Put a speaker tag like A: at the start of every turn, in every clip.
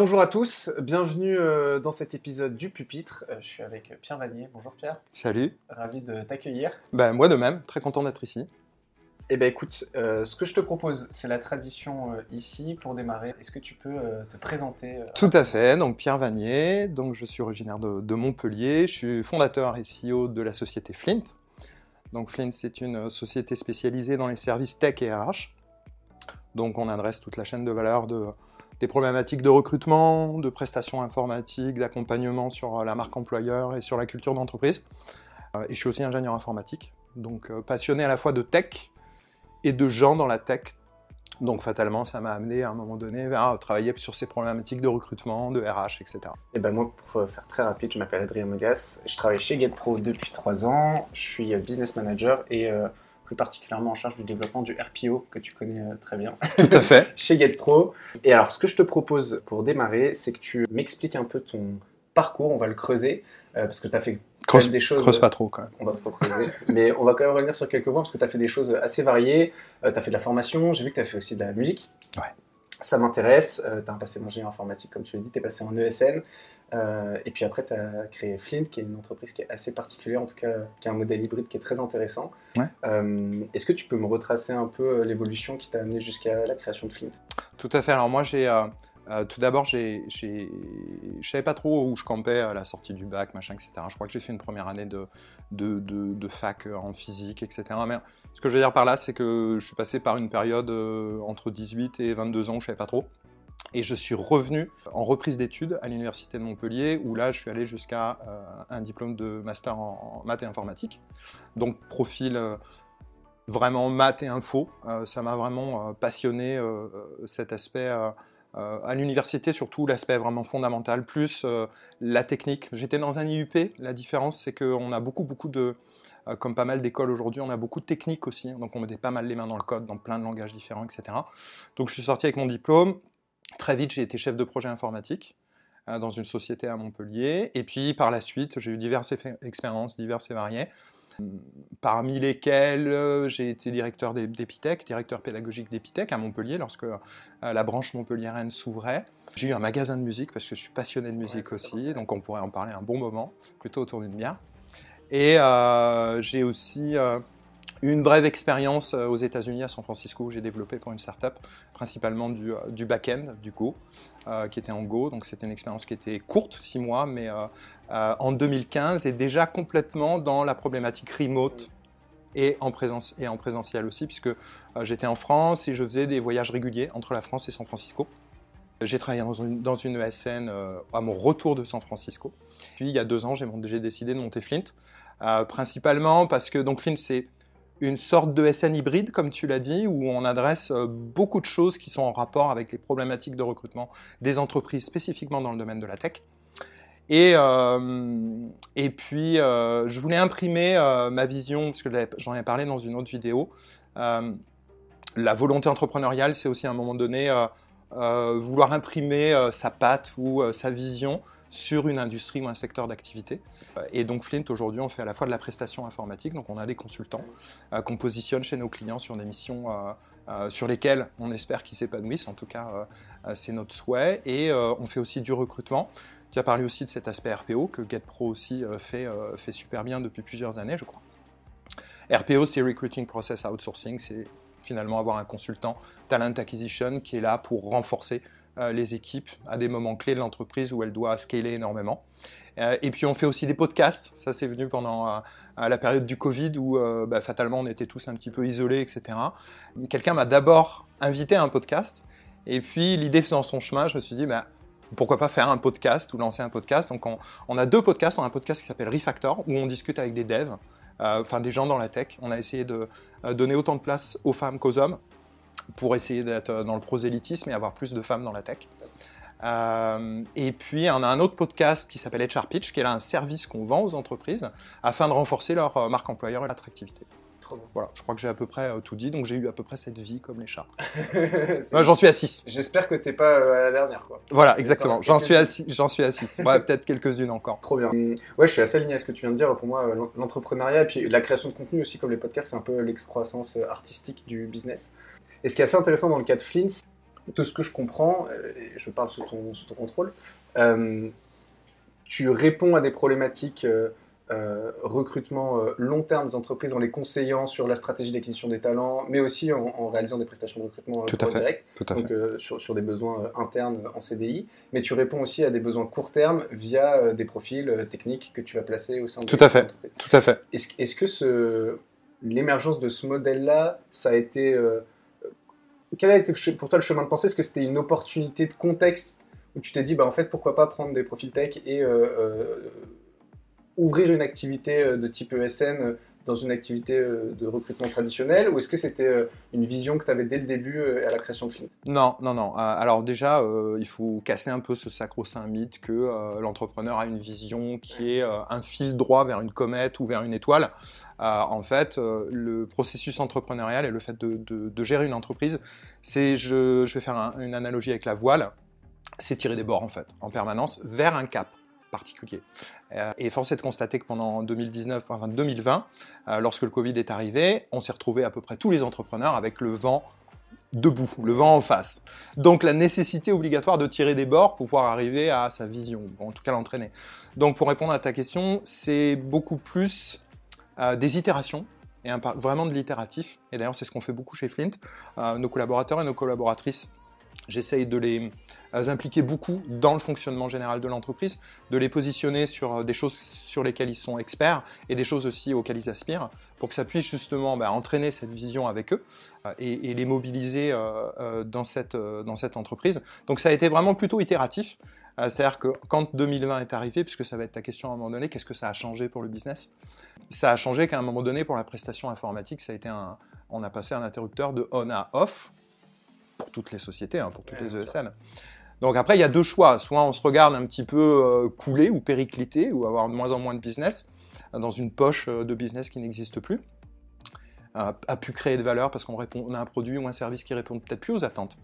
A: Bonjour à tous, bienvenue euh, dans cet épisode du Pupitre. Euh, je suis avec Pierre Vanier. Bonjour Pierre,
B: Salut.
A: ravi de t'accueillir.
B: Ben, moi de même, très content d'être ici.
A: Eh ben écoute, euh, ce que je te propose, c'est la tradition euh, ici pour démarrer. Est-ce que tu peux euh, te présenter euh,
B: Tout à fait, donc Pierre Vanier, donc je suis originaire de, de Montpellier, je suis fondateur et CEO de la société Flint. Donc Flint, c'est une société spécialisée dans les services tech et RH. Donc on adresse toute la chaîne de valeur de, des problématiques de recrutement, de prestations informatiques, d'accompagnement sur la marque employeur et sur la culture d'entreprise. Euh, Et je suis aussi ingénieur informatique, donc euh, passionné à la fois de tech et de gens dans la tech. Donc fatalement, ça m'a amené à un moment donné vers travailler sur ces problématiques de recrutement, de RH, etc.
A: Eh ben moi, pour faire très rapide, je m'appelle Adrien Mogas. Je travaille chez GetPro depuis trois ans. Je suis euh, business manager et euh, plus particulièrement en charge du développement du RPO que tu connais euh, très bien.
B: Tout à fait.
A: chez GetPro. Et alors, ce que je te propose pour démarrer, c'est que tu m'expliques un peu ton parcours. On va le creuser euh, parce que tu as fait
B: Creuse,
A: des choses.
B: creuse pas trop quand même.
A: On va en creuser. Mais on va quand même revenir sur quelques points parce que tu as fait des choses assez variées. tu as fait de la formation. J'ai vu que tu as fait aussi de la musique.
B: Ouais.
A: Ça m'intéresse. tu as un passé d'ingénieur informatique, comme tu l'as dit. Tu es passé en ESN. Euh, et puis après, tu as créé Flint, qui est une entreprise qui est assez particulière, en tout cas, qui a un modèle hybride qui est très intéressant.
B: Ouais.
A: Euh, Est-ce que tu peux me retracer un peu euh, l'évolution qui t'a amené jusqu'à la création de Flint?
B: Tout à fait. Alors moi, j'ai euh, tout d'abord, je savais pas trop où je campais à la sortie du bac, machin, etc. Je crois que j'ai fait une première année de, de, de, de fac en physique, etc. Mais ce que je veux dire par là, c'est que je suis passé par une période entre 18 et 22 ans où je savais pas trop. Et je suis revenu en reprise d'études à l'université de Montpellier, où là, je suis allé jusqu'à euh, un diplôme de master en, maths et informatique. Donc, profil euh, vraiment maths et info. Euh, ça m'a vraiment passionné cet aspect à l'université, surtout l'aspect vraiment fondamental, plus la technique. J'étais dans un IUP. La différence, c'est qu'on a beaucoup, beaucoup de, comme pas mal d'écoles aujourd'hui, on a beaucoup de techniques aussi. Donc, on mettait pas mal les mains dans le code, dans plein de langages différents, etc. Donc, je suis sorti avec mon diplôme. Très vite, j'ai été chef de projet informatique euh, dans une société à Montpellier. Et puis, par la suite, j'ai eu diverses expériences, diverses et variées parmi lesquels euh, j'ai été directeur d'E- d'Epitech, directeur pédagogique d'Epitech à Montpellier lorsque euh, la branche montpelliéraine s'ouvrait. J'ai eu un magasin de musique parce que je suis passionné de musique
A: Ouais,
B: aussi, donc on pourrait en parler un bon moment, plutôt autour d'une bière. Et euh, j'ai aussi euh, une brève expérience euh, aux États-Unis, à San Francisco, où j'ai développé pour une startup principalement du, euh, back-end, du Go, euh, qui était en Go. Donc c'était une expérience qui était courte, six mois, mais en 2015 et déjà complètement dans la problématique remote et en, présence, et en présentiel aussi, puisque j'étais en France et je faisais des voyages réguliers entre la France et San Francisco. J'ai travaillé dans une, dans ESN euh, à mon retour de San Francisco. Puis il y a deux ans, j'ai décidé de monter Flint, principalement parce que donc Flint c'est une sorte de SN hybride, comme tu l'as dit, où on adresse euh, beaucoup de choses qui sont en rapport avec les problématiques de recrutement des entreprises, spécifiquement dans le domaine de la tech. Et, euh, et puis, euh, je voulais imprimer ma vision, parce que j'en ai parlé dans une autre vidéo. La volonté entrepreneuriale, c'est aussi à un moment donné vouloir imprimer sa patte ou sa vision sur une industrie ou un secteur d'activité. Euh, Et donc Flint, aujourd'hui, on fait à la fois de la prestation informatique, donc on a des consultants euh, qu'on positionne chez nos clients sur des missions euh, sur lesquelles on espère qu'ils s'épanouissent, en tout cas c'est notre souhait, et on fait aussi du recrutement. Tu as parlé aussi de cet aspect RPO que GetPro aussi fait, fait super bien depuis plusieurs années, je crois. RPO, c'est Recruiting Process Outsourcing, c'est finalement avoir un consultant talent acquisition qui est là pour renforcer les équipes à des moments clés de l'entreprise où elle doit scaler énormément. Euh, et puis on fait aussi des podcasts, ça c'est venu pendant euh, la période du Covid où euh, bah, fatalement on était tous un petit peu isolés, etc. Quelqu'un m'a d'abord invité à un podcast, et puis l'idée faisant son chemin, je me suis dit, bah, pourquoi pas faire un podcast ou lancer un podcast. Donc on, a deux podcasts, on a un podcast qui s'appelle Refactor, où on discute avec des devs, euh, enfin des gens dans la tech. On a essayé de euh, donner autant de place aux femmes qu'aux hommes pour essayer d'être dans le prosélytisme et avoir plus de femmes dans la tech. Euh, et puis, on a un autre podcast qui s'appelle HR Pitch, qui est là un service qu'on vend aux entreprises afin de renforcer leur euh, marque employeur et l'attractivité. Voilà, je crois que j'ai à peu près euh, tout dit, donc j'ai eu à peu près cette vie comme les chats. J'en suis à 6.
A: J'espère que t'es pas à la dernière, quoi.
B: Voilà,
A: Il
B: exactement. J'en suis à
A: quelques-unes.
B: 6. J'en suis à 6. Ouais, peut-être quelques-unes encore.
A: Trop bien. Ouais, je suis assez aligné à ce que tu viens de dire. Pour moi, l'en- l'entrepreneuriat et puis la création de contenu aussi, comme les podcasts, c'est un peu l'excroissance artistique du business. Et ce qui est assez intéressant dans le cas de Flint, de ce que je comprends, euh, et je parle sous ton, sous ton contrôle, euh, tu réponds à des problématiques euh, euh, recrutement long terme des entreprises en les conseillant sur la stratégie d'acquisition des talents, mais aussi en, en réalisant des prestations de recrutement
B: Tout à fait.
A: direct,
B: Tout à
A: donc
B: fait.
A: sur, sur des besoins internes en CDI. Mais tu réponds aussi à des besoins court terme via des profils techniques que tu vas placer au sein de
B: Tout à fait. Tout à fait.
A: Est-ce que ce, l'émergence de ce modèle-là, ça a été. Quel a été pour toi le chemin de pensée? Est-ce que c'était une opportunité de contexte où tu t'es dit, bah, en fait, pourquoi pas prendre des profils tech et euh, euh, ouvrir une activité euh, de type ESN dans une activité euh, de recrutement traditionnel Ou est-ce que c'était euh, une vision que tu avais dès le début euh, à la création de Flint?
B: Non, non, non. Alors déjà, euh, il faut casser un peu ce sacro-saint mythe que euh, l'entrepreneur a une vision qui est euh, un fil droit vers une comète ou vers une étoile. En fait, le processus entrepreneurial et le fait de, de- de gérer une entreprise, c'est, je, je vais faire un- une analogie avec la voile, c'est tirer des bords en fait, en permanence, vers un cap particulier. Euh, et force est de constater que pendant 2019, enfin 2020, euh, lorsque le Covid est arrivé, on s'est retrouvé à peu près tous les entrepreneurs avec le vent debout, le vent en face. Donc la nécessité obligatoire de tirer des bords pour pouvoir arriver à sa vision, en tout cas l'entraîner. Donc pour répondre à ta question, c'est beaucoup plus euh, des itérations et vraiment de l'itératif. Et d'ailleurs c'est ce qu'on fait beaucoup chez Flint. Nos collaborateurs et nos collaboratrices, j'essaye de les euh, impliquer beaucoup dans le fonctionnement général de l'entreprise, de les positionner sur euh, des choses sur lesquelles ils sont experts et des choses aussi auxquelles ils aspirent, pour que ça puisse justement bah, entraîner cette vision avec eux euh, et, les mobiliser dans, cette, entreprise. Donc ça a été vraiment plutôt itératif. C'est-à-dire que quand 2020 est arrivé, puisque ça va être ta question à un moment donné, qu'est-ce que ça a changé pour le business? Ça a changé qu'à un moment donné, pour la prestation informatique, ça a été on a passé un interrupteur de on à off pour toutes les sociétés, hein, pour toutes
A: Ouais,
B: les. ESN. Donc après, il y a deux choix. Soit on se regarde un petit peu euh, couler ou péricliter ou avoir de moins en moins de business euh, dans une poche euh, de business qui n'existe plus, a pu créer de valeur parce qu'on répond, on a un produit ou un service qui répond peut-être plus aux attentes.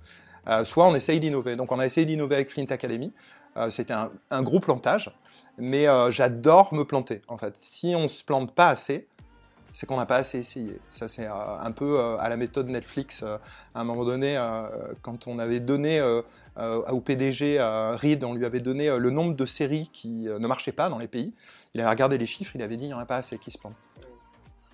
B: Soit on essaye d'innover. Donc on a essayé d'innover avec Flint Academy. C'était un, un gros plantage, mais j'adore me planter. En fait, si on se plante pas assez, c'est qu'on n'a pas assez essayé. Ça, c'est euh, un peu euh, à la méthode Netflix. euh, à un moment donné, quand on avait donné au PDG Reed, on lui avait donné le nombre de séries qui ne marchaient pas dans les pays. Il avait regardé les chiffres, il avait dit il n'y en a pas assez qui se plantent.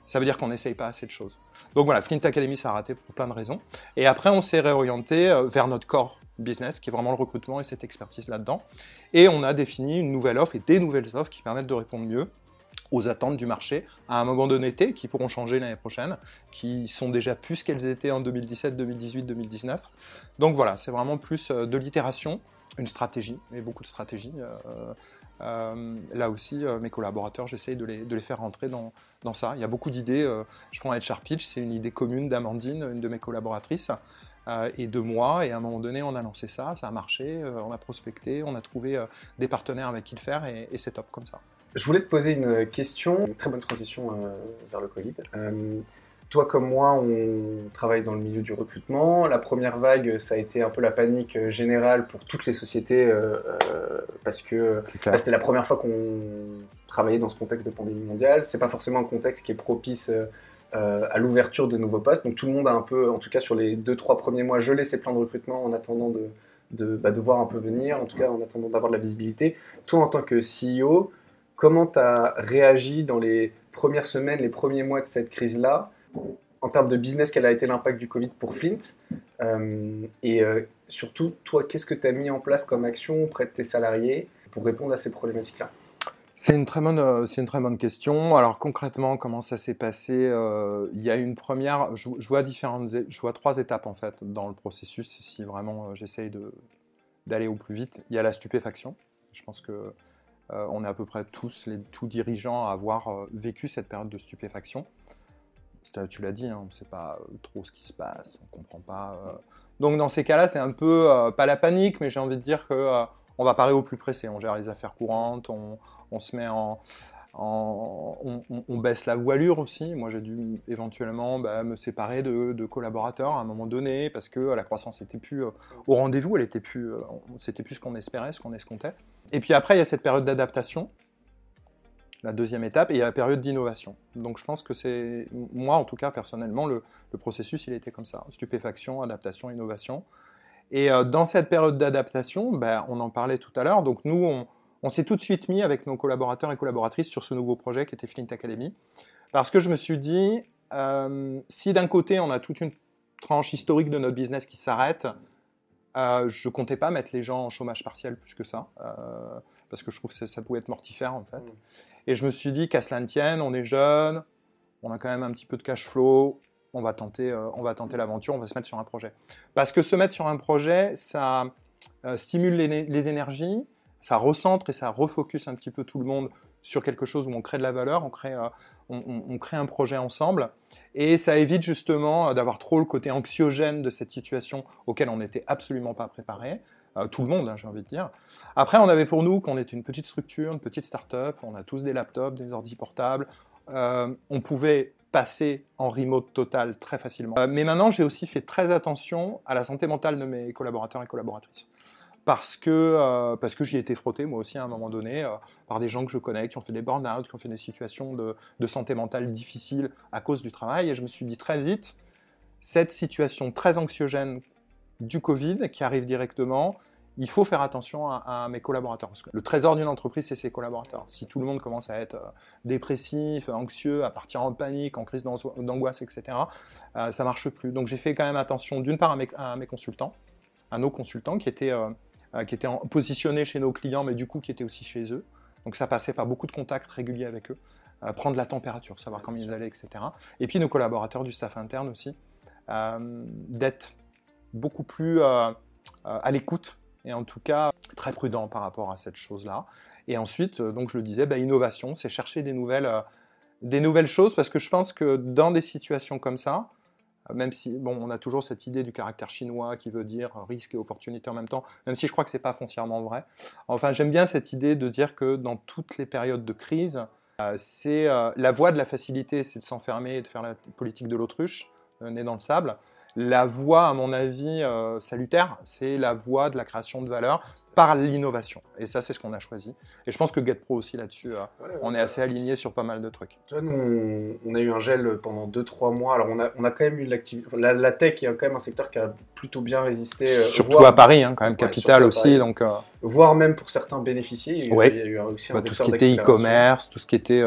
B: Ça veut dire qu'on n'essaye pas assez de choses. Donc voilà, Flint Academy, ça a raté pour plein de raisons. Et après, on s'est réorienté vers notre core business, qui est vraiment le recrutement et cette expertise là-dedans. Et on a défini une nouvelle offre et des nouvelles offres qui permettent de répondre mieux aux attentes du marché à un moment donné qui pourront changer l'année prochaine, qui sont déjà plus qu'elles étaient en 2017, 2018, 2019. Donc voilà, c'est vraiment plus euh, de l'itération, une stratégie, et beaucoup de stratégie. Euh, euh, là aussi, mes collaborateurs, j'essaye de les, faire rentrer dans, ça. Il y a beaucoup d'idées. je prends HR Pitch, c'est une idée commune d'Amandine, une de mes collaboratrices, et de moi. Et à un moment donné, on a lancé ça, ça a marché, on a prospecté, on a trouvé des partenaires avec qui le faire, et c'est top comme ça.
A: Je voulais te poser une question, une très bonne transition euh, vers le Covid. Euh, toi comme moi, on travaille dans le milieu du recrutement. La première vague, ça a été un peu la panique euh, générale pour toutes les sociétés euh, parce que bah, c'était la première fois qu'on travaillait dans ce contexte de pandémie mondiale. C'est pas forcément un contexte qui est propice euh, à l'ouverture de nouveaux postes. Donc tout le monde a un peu, en tout cas sur les deux trois premiers mois, gelé ses plans de recrutement en attendant de de, bah, de voir un peu venir, en tout cas en attendant d'avoir de la visibilité. Toi, en tant que CEO, comment tu as réagi dans les premières semaines, les premiers mois de cette crise-là, en termes de business, quel a été l'impact du Covid pour Flint Euh, Et euh, surtout, toi, qu'est-ce que tu as mis en place comme action auprès de tes salariés pour répondre à ces problématiques-là?
B: C'est une très bonne, euh, c'est une très bonne question. Alors concrètement, comment ça s'est passé Il y a une première, je, je vois différentes, je vois trois étapes en fait dans le processus. Si vraiment j'essaye de d'aller au plus vite, il y a la stupéfaction. Je pense que euh, on est à peu près tous les tous dirigeants à avoir euh, vécu cette période de stupéfaction. C'est- Tu l'as dit, hein, on ne sait pas euh, trop ce qui se passe, on comprend pas. euh. Donc dans ces cas-là, c'est un peu euh, pas la panique, mais j'ai envie de dire que euh, on va parer au plus pressé. On gère les affaires courantes, on se met en, on, baisse la voilure aussi. Moi, j'ai dû éventuellement bah, me séparer de, collaborateurs à un moment donné parce que la croissance était plus euh, au rendez-vous, elle était plus, euh, c'était plus ce qu'on espérait, ce qu'on escomptait. Et puis après, il y a cette période d'adaptation, la deuxième étape, et il y a la période d'innovation. Donc, je pense que c'est, moi en tout cas personnellement, le, processus, il était comme ça stupéfaction, adaptation, innovation. Et dans cette période d'adaptation, ben, on en parlait tout à l'heure, donc nous, on, on s'est tout de suite mis avec nos collaborateurs et collaboratrices sur ce nouveau projet qui était Flint Academy. Parce que je me suis dit, euh, si d'un côté on a toute une tranche historique de notre business qui s'arrête, euh, je comptais pas mettre les gens en chômage partiel plus que ça, euh, parce que je trouve que ça, pouvait être mortifère en fait. Mm. Et je me suis dit qu'à cela ne tienne, on est jeune, on a quand même un petit peu de cash flow, on va tenter, euh, on va tenter l'aventure, on va se mettre sur un projet. Parce que se mettre sur un projet, ça stimule les, énergies, ça recentre et ça refocus un petit peu tout le monde sur quelque chose où on crée de la valeur, on crée, euh, on, crée un projet ensemble. Et ça évite justement euh, d'avoir trop le côté anxiogène de cette situation auquel on n'était absolument pas préparé. Euh, tout le monde, hein, j'ai envie de dire. Après, on avait pour nous qu'on était une petite structure, une petite start-up, on a tous des laptops, des ordi portables. on pouvait passer en remote total très facilement. mais maintenant, j'ai aussi fait très attention à la santé mentale de mes collaborateurs et collaboratrices parce que, euh, que j'y ai été frotté moi aussi à un moment donné euh, par des gens que je connais qui ont fait des burn-out, qui ont fait des situations de, de, santé mentale difficiles à cause du travail. Et je me suis dit très vite, cette situation très anxiogène du Covid qui arrive directement, il faut faire attention à, mes collaborateurs. Parce que le trésor d'une entreprise, c'est ses collaborateurs. Si tout le monde commence à être euh, dépressif, anxieux, à partir en panique, en crise d'angoisse, etc., ça marche plus. Donc j'ai fait quand même attention d'une part à mes, consultants, à nos consultants qui étaient qui étaient positionnés chez nos clients, mais du coup qui étaient aussi chez eux. Donc ça passait par beaucoup de contacts réguliers avec eux, euh, prendre la température, savoir comment ils allaient, etc. Et puis nos collaborateurs du staff interne aussi, euh, d'être beaucoup plus à l'écoute et en tout cas très prudent par rapport à cette chose-là. Et ensuite, donc je le disais, bah, innovation, c'est chercher des nouvelles, des nouvelles choses parce que je pense que dans des situations comme ça, même si, bon, on a toujours cette idée du caractère chinois qui veut dire risque et opportunité en même temps, même si je crois que ce n'est pas foncièrement vrai. Enfin, j'aime bien cette idée de dire que dans toutes les périodes de crise, euh, c'est euh, la voie de la facilité, c'est de s'enfermer et de faire la politique de l'autruche, euh, nez dans le sable. La voie, à mon avis, salutaire, c'est la voie de la création de valeur par l'innovation. Et ça, c'est ce qu'on a choisi. Et je pense que GetPro aussi là-dessus, euh, on est assez aligné sur pas mal de trucs.
A: Tu vois, nous, on, a eu un gel pendant 2-3 mois. Alors, on a, on a quand même eu l'activité. La, la, tech est quand même un secteur qui a plutôt bien résisté.
B: Euh, surtout à Paris, hein, quand même, capital aussi. Donc, euh...
A: Voire même pour certains bénéficier. Il,
B: y a eu aussi un bah, tout ce qui était e-commerce, tout ce qui était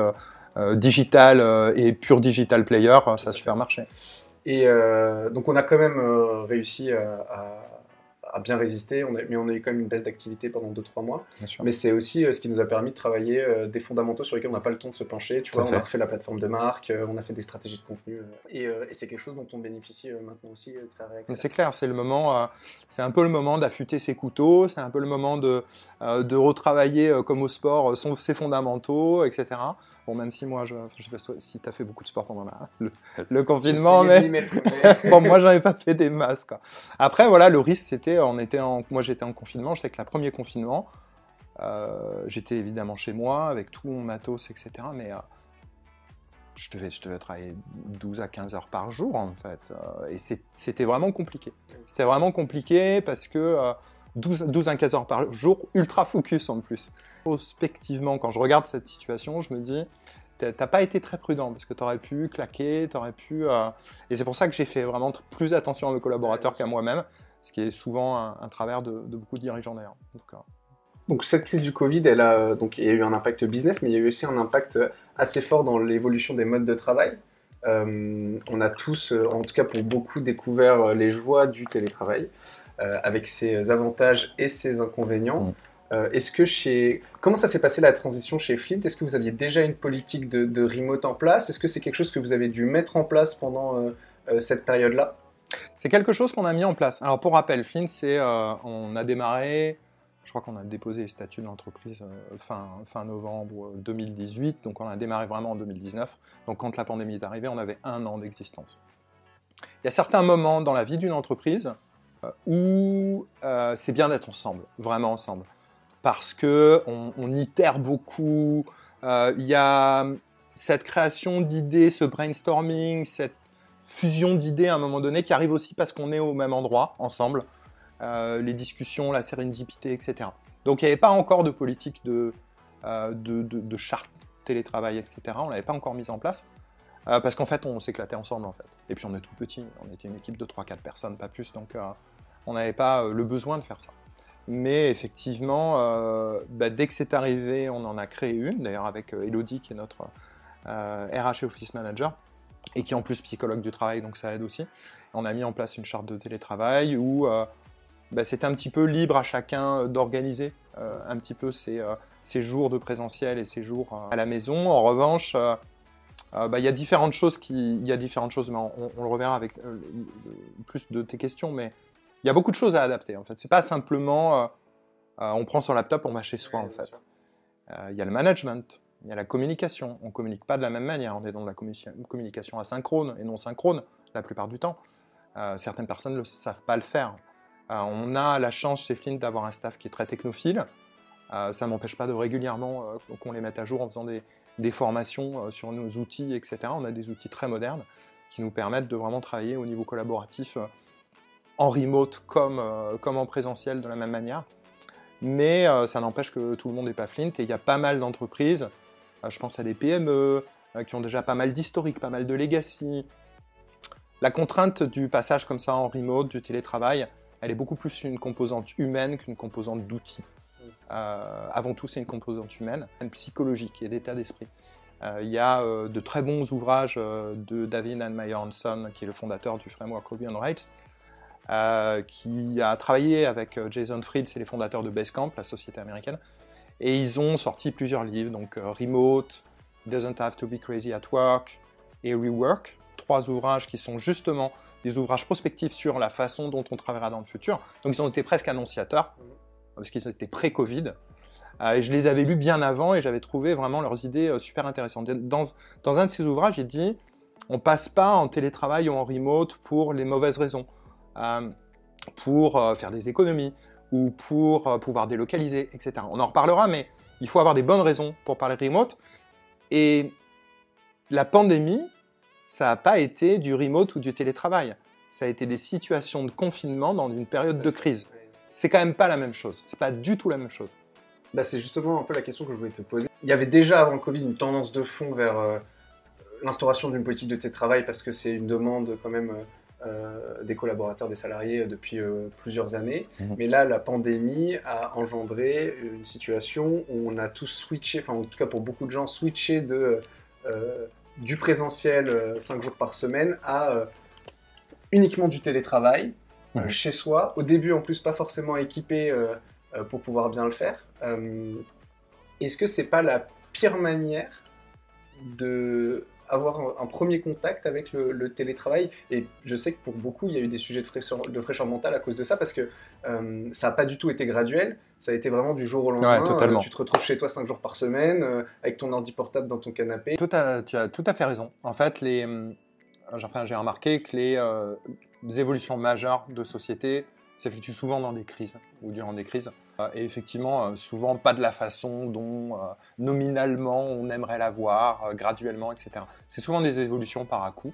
B: euh, digital et pur digital player, ça a super marché.
A: Et donc, on a quand même réussi à a bien on a, mais on a eu quand même une baisse d'activité pendant 2-3 mois. Mais c'est aussi euh, ce qui nous a permis de travailler euh, des fondamentaux sur lesquels on n'a pas le temps de se pencher. Tu vois, on a refait la plateforme de marque, euh, on a fait des stratégies de contenu. et, c'est quelque chose dont on bénéficie maintenant aussi, que ça
B: C'est clair, c'est le moment, c'est un peu le moment d'affûter ses couteaux, c'est un peu le moment de, de retravailler comme au sport son, ses fondamentaux, etc. Bon, même si moi, je, je sais pas si tu as fait beaucoup de sport pendant le, confinement, mais, bon, moi, j'en ai pas fait des masses. Quoi. Après, voilà, le risque, c'était, on était en, moi, j'étais en confinement, j'étais avec le premier confinement. Euh, j'étais évidemment chez moi avec tout mon matos, etc. Mais euh, je, devais, je devais travailler 12 à 15 heures par jour, en fait. Euh, et c'était vraiment compliqué. C'était vraiment compliqué parce que 12, 12 à 15 heures par jour, ultra focus en plus prospectivement, quand je regarde cette situation, je me dis, t'as pas été très prudent parce que tu aurais pu claquer, tu aurais pu. Euh, et c'est pour ça que j'ai fait vraiment plus attention à mes collaborateurs qu'à moi-même, ce qui est souvent un, travers de, beaucoup de dirigeants d'ailleurs.
A: Donc, donc, cette crise du Covid, elle a, donc, il y a eu un impact business, mais il y a eu aussi un impact assez fort dans l'évolution des modes de travail. Euh, on a tous, en tout cas pour beaucoup, découvert les joies du télétravail, euh, avec ses avantages et ses inconvénients. Mm. Euh, est-ce que chez comment ça s'est passé la transition chez Flint? Est-ce que vous aviez déjà une politique de, remote en place? Est-ce que c'est quelque chose que vous avez dû mettre en place pendant euh, euh, cette période-là?
B: C'est quelque chose qu'on a mis en place. Alors pour rappel, Flint, c'est on a démarré, je crois qu'on a déposé les statuts de l'entreprise fin, fin novembre 2018, donc on a démarré vraiment en 2019. Donc quand la pandémie est arrivée, on avait un an d'existence. Il y a certains moments dans la vie d'une entreprise où c'est bien d'être ensemble, vraiment ensemble parce que on, itère beaucoup. Euh, il y a cette création d'idées, ce brainstorming, cette fusion d'idées à un moment donné qui arrive aussi parce qu'on est au même endroit ensemble. Euh, les discussions, la sérendipité, etc. Donc il n'y avait pas encore de politique de, euh, de, charte télétravail, etc. On l'avait pas encore mise en place. parce qu'en fait, on s'éclatait ensemble, en fait. Et puis, on est tout petit. On était une équipe de 3-4 personnes, pas plus. Donc, on n'avait pas le besoin de faire ça. Mais effectivement, bah, dès que c'est arrivé, on en a créé une, d'ailleurs avec Elodie qui est notre RH et Office Manager, et qui est en plus psychologue du travail, donc ça aide aussi. On a mis en place une charte de télétravail où bah, c'était un petit peu libre à chacun d'organiser un petit peu ses, jours de présentiel et ses jours à la maison. En revanche, euh, bah, il y a différentes choses il y a différentes choses, mais on, le reverra avec euh, plus de tes questions, mais il y a beaucoup de choses à adapter en fait. C'est pas simplement euh, on prend son laptop, on va chez soi en fait. Il y a le management, il y a la communication. On communique pas de la même manière. On est dans de la communication asynchrone et non synchrone la plupart du temps. certaines personnes ne savent pas le faire. on a la chance chez Flint d'avoir un staff qui est très technophile. ça m'empêche pas de régulièrement qu'on les mette à jour en faisant des, des formations euh, sur nos outils, etc. On a des outils très modernes qui nous permettent de vraiment travailler au niveau collaboratif euh, en remote comme, euh, comme en présentiel de la même manière. Mais ça n'empêche que tout le monde n'est pas Flint et il y a pas mal d'entreprises, je pense à des PME, qui ont déjà pas mal d'historique, pas mal de legacy. La contrainte du passage comme ça en remote, du télétravail, elle est beaucoup plus une composante humaine qu'une composante d'outils. Euh, avant tout, c'est une composante humaine, une psychologique et d'état d'esprit. Euh, il y a euh, de très bons ouvrages de David and Meyer Hanson, qui est le fondateur du framework Ruby on Rails, qui a travaillé avec Jason Fried, c'est les fondateurs de Basecamp, la société américaine, et ils ont sorti plusieurs livres, donc Remote, Doesn't Have to Be Crazy at Work et Rework, trois ouvrages qui sont justement des ouvrages prospectifs sur la façon dont on travaillera dans le futur. Donc ils ont été presque annonciateurs parce qu'ils étaient pré-Covid. Euh, et je les avais lus bien avant et j'avais trouvé vraiment leurs idées euh, super intéressantes. Dans, dans un de ces ouvrages, il dit on passe pas en télétravail ou en remote pour les mauvaises raisons, euh, pour faire des économies ou pour pouvoir délocaliser, etc. On en reparlera, mais il faut avoir des bonnes raisons pour parler remote. Et la pandémie, ça n'a pas été du remote ou du télétravail. Ça a été des situations de confinement dans une période de crise c'est quand même pas la même chose. C'est pas du tout la même chose.
A: Bah, c'est justement un peu la question que je voulais te poser. Il y avait déjà avant le Covid une tendance de fond vers euh, l'instauration d'une politique de télétravail parce que c'est une demande quand même euh, des collaborateurs, des salariés depuis euh, plusieurs années. Mhm. Mais là, la pandémie a engendré une situation où on a tous switché, enfin en tout cas pour beaucoup de gens, switché de, du présentiel 5 jours par semaine à uniquement du télétravail euh, chez soi. Au début, en plus, pas forcément équipé euh, euh, pour pouvoir bien le faire. Est-ce que c'est pas la pire manière de avoir un, premier contact avec le, télétravail. Et je sais que pour beaucoup, il y a eu des sujets de fraîcheur, de fraîcheur mentale à cause de ça, parce que ça n'a pas du tout été graduel. Ça a été vraiment du jour au lendemain.
B: totalement.
A: tu te retrouves chez toi cinq jours par semaine, avec ton ordi portable dans ton canapé.
B: tu as tout à fait raison. En fait, les, enfin, j'ai remarqué que les, évolutions majeures de société s'effectuent souvent dans des crises ou durant des crises. Euh, et effectivement, euh, souvent pas de la façon dont euh, nominalement on aimerait la voir, graduellement, etc. C'est souvent des évolutions par à coup.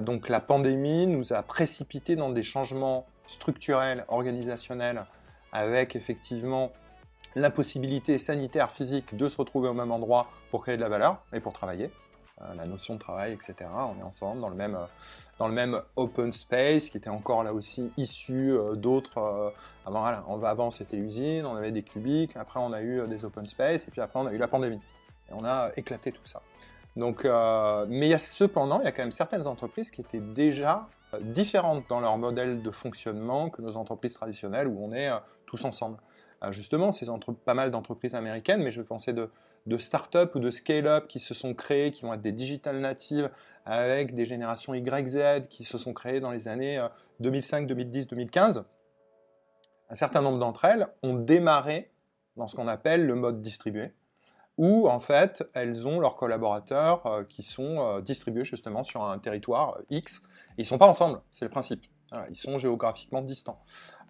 B: Donc la pandémie nous a précipité dans des changements structurels, organisationnels, avec effectivement la possibilité sanitaire, physique de se retrouver au même endroit pour créer de la valeur et pour travailler. La notion de travail, etc. On est ensemble dans le même, dans le même open space qui était encore là aussi issu euh, d'autres. Euh, avant, avant c'était usine, on avait des cubiques, après on a eu euh, des open space et puis après on a eu la pandémie. Et on a éclaté tout ça. Donc, mais il y a cependant, il y a quand même certaines entreprises qui étaient déjà différentes dans leur modèle de fonctionnement que nos entreprises traditionnelles où on est tous ensemble. justement, c'est pas mal d'entreprises américaines, mais je pensais de, de start-up ou de scale-up qui se sont créées, qui vont être des digital natives avec des générations YZ qui se sont créées dans les années 2005, 2010, 2015. Un certain nombre d'entre elles ont démarré dans ce qu'on appelle le mode distribué, où en fait elles ont leurs collaborateurs euh, qui sont euh, distribués justement sur un territoire X, et ils ne sont pas ensemble, c'est le principe ils sont géographiquement distants.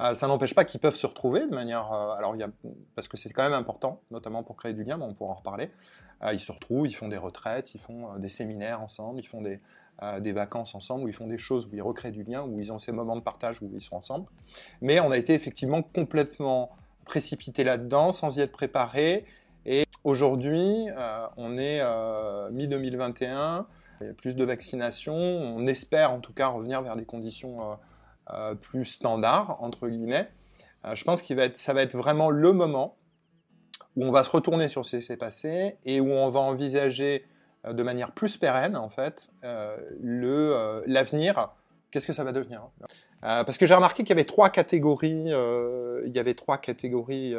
B: Euh, ça n'empêche pas qu'ils peuvent se retrouver de manière. Euh, alors, y a, parce que c'est quand même important, notamment pour créer du lien, mais on pourra en reparler. Euh, ils se retrouvent, ils font des retraites, ils font des séminaires ensemble, ils font des, des vacances ensemble, où ils font des choses où ils recréent du lien, où ils ont ces moments de partage où ils sont ensemble. Mais on a été effectivement complètement précipité là-dedans, sans y être préparé. Et aujourd'hui, on est mi-2021. Il y a plus de vaccination. On espère en tout cas revenir vers des conditions plus standard, entre guillemets. je pense que ça va être vraiment le moment où on va se retourner sur ce qui s'est passé et où on va envisager de manière plus pérenne, en fait, l'avenir. Qu'est-ce que ça va devenir Parce que j'ai remarqué qu'il y avait trois catégories. il y avait trois catégories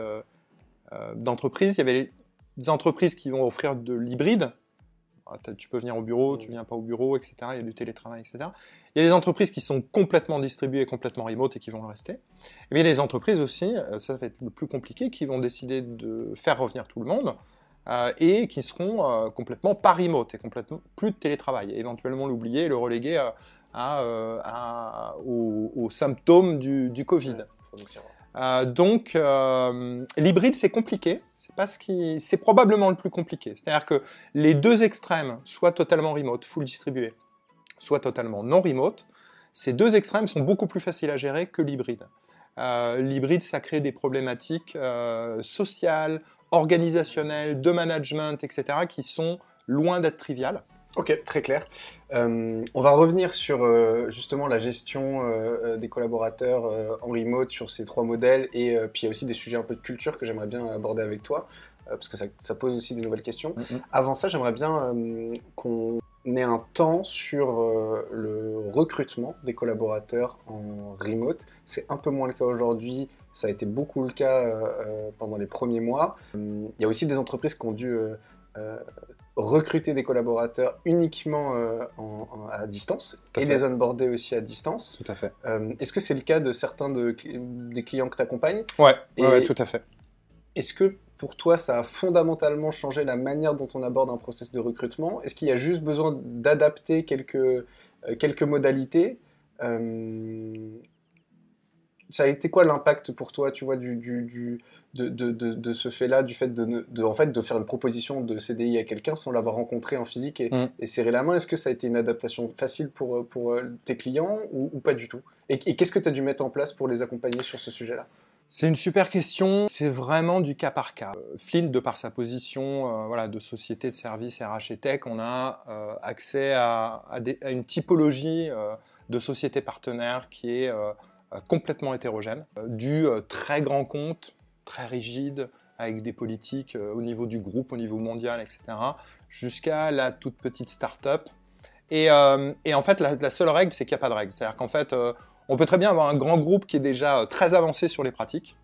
B: d'entreprises. Il y avait les entreprises qui vont offrir de l'hybride, tu peux venir au bureau, tu viens pas au bureau, etc. Il y a du télétravail, etc. Il y a les entreprises qui sont complètement distribuées, complètement remote et qui vont rester. Et il y a les entreprises aussi, euh, ça va être le plus compliqué, qui vont décider de faire revenir tout le monde euh, et qui seront euh, complètement pas remote et complètement plus de télétravail. Et éventuellement l'oublier et le reléguer à, aux, symptômes du, Covid. Euh, donc, euh, l'hybride, c'est compliqué. C'est pas c'est probablement le plus compliqué. C'est-à-dire que les deux extrêmes, soit totalement remote, full distribué, soit totalement non remote, ces deux extrêmes sont beaucoup plus faciles à gérer que l'hybride. Euh, l'hybride, ça crée des problématiques sociales, organisationnelles, de management, etc., qui sont loin d'être triviales.
A: Ok, très clair. Euh, on va revenir sur euh, justement la gestion euh, des collaborateurs en remote sur ces trois modèles et puis il y a aussi des sujets un peu de culture que j'aimerais bien aborder avec toi parce que ça, pose aussi des nouvelles questions. Mm-hmm. Avant ça, j'aimerais bien qu'on ait un temps sur le recrutement des collaborateurs en remote. C'est un peu moins le cas aujourd'hui, ça a été beaucoup le cas pendant les premiers mois. Il y a aussi des entreprises qui ont dû recruter des collaborateurs uniquement euh, à distance et les onboarder aussi à distance.
B: Tout à fait.
A: Euh, est-ce que c'est le cas de certains de, des clients que tu accompagnes
B: ouais, ouais, tout à fait.
A: Est-ce que pour toi, ça a fondamentalement changé la manière dont on aborde un process de recrutement? Est-ce qu'il y a juste besoin d'adapter quelques, euh, quelques modalités? Ça a été quoi l'impact pour toi, tu vois, du, du, de, de, de, ce fait-là, du fait de, en fait, de faire une proposition de CDI à quelqu'un sans l'avoir rencontré en physique et, mm. serrer la main? Est-ce que ça a été une adaptation facile pour, pour euh, tes clients ou, pas du tout? Et, qu'est-ce que tu as dû mettre en place pour les accompagner sur ce sujet-là?
B: C'est une super question. C'est vraiment du cas par cas. Euh, Flint, de par sa position euh, voilà, de société de services RH et tech, on a accès à, à, une typologie de sociétés partenaires qui est complètement hétérogène, du très grand compte très rigide, avec des politiques euh, au niveau du groupe, au niveau mondial, etc., jusqu'à la toute petite start-up. Et, euh, en fait, la, seule règle, c'est qu'il n'y a pas de règle. C'est-à-dire qu'en fait, euh, on peut très bien avoir un grand groupe qui est déjà très avancé sur les pratiques,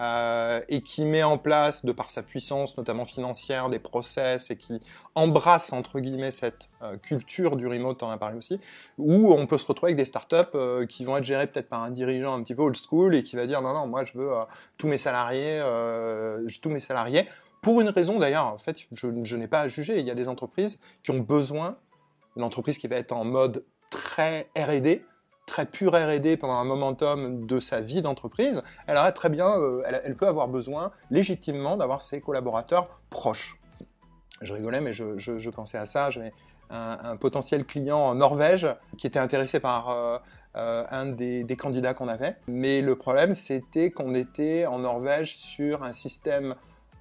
B: euh, et qui met en place, de par sa puissance, notamment financière, des process et qui embrasse entre guillemets cette euh, culture du remote, en a parlé aussi, où on peut se retrouver avec des startups euh, qui vont être gérées peut-être par un dirigeant un petit peu old school et qui va dire non non moi je veux tous mes salariés, tous mes salariés. Pour une raison d'ailleurs, en fait, je, je n'ai pas à juger. Il y a des entreprises qui ont besoin, une entreprise qui va être en mode très R&D, très pure R&D pendant un momentum de sa vie d'entreprise, elle aurait très bien, euh, elle, peut avoir besoin légitimement d'avoir ses collaborateurs proches. Je rigolais, mais je, pensais à ça. J'avais un, potentiel client en Norvège qui était intéressé par euh, euh, un des, des candidats qu'on avait. Mais le problème, c'était qu'on était en Norvège sur un système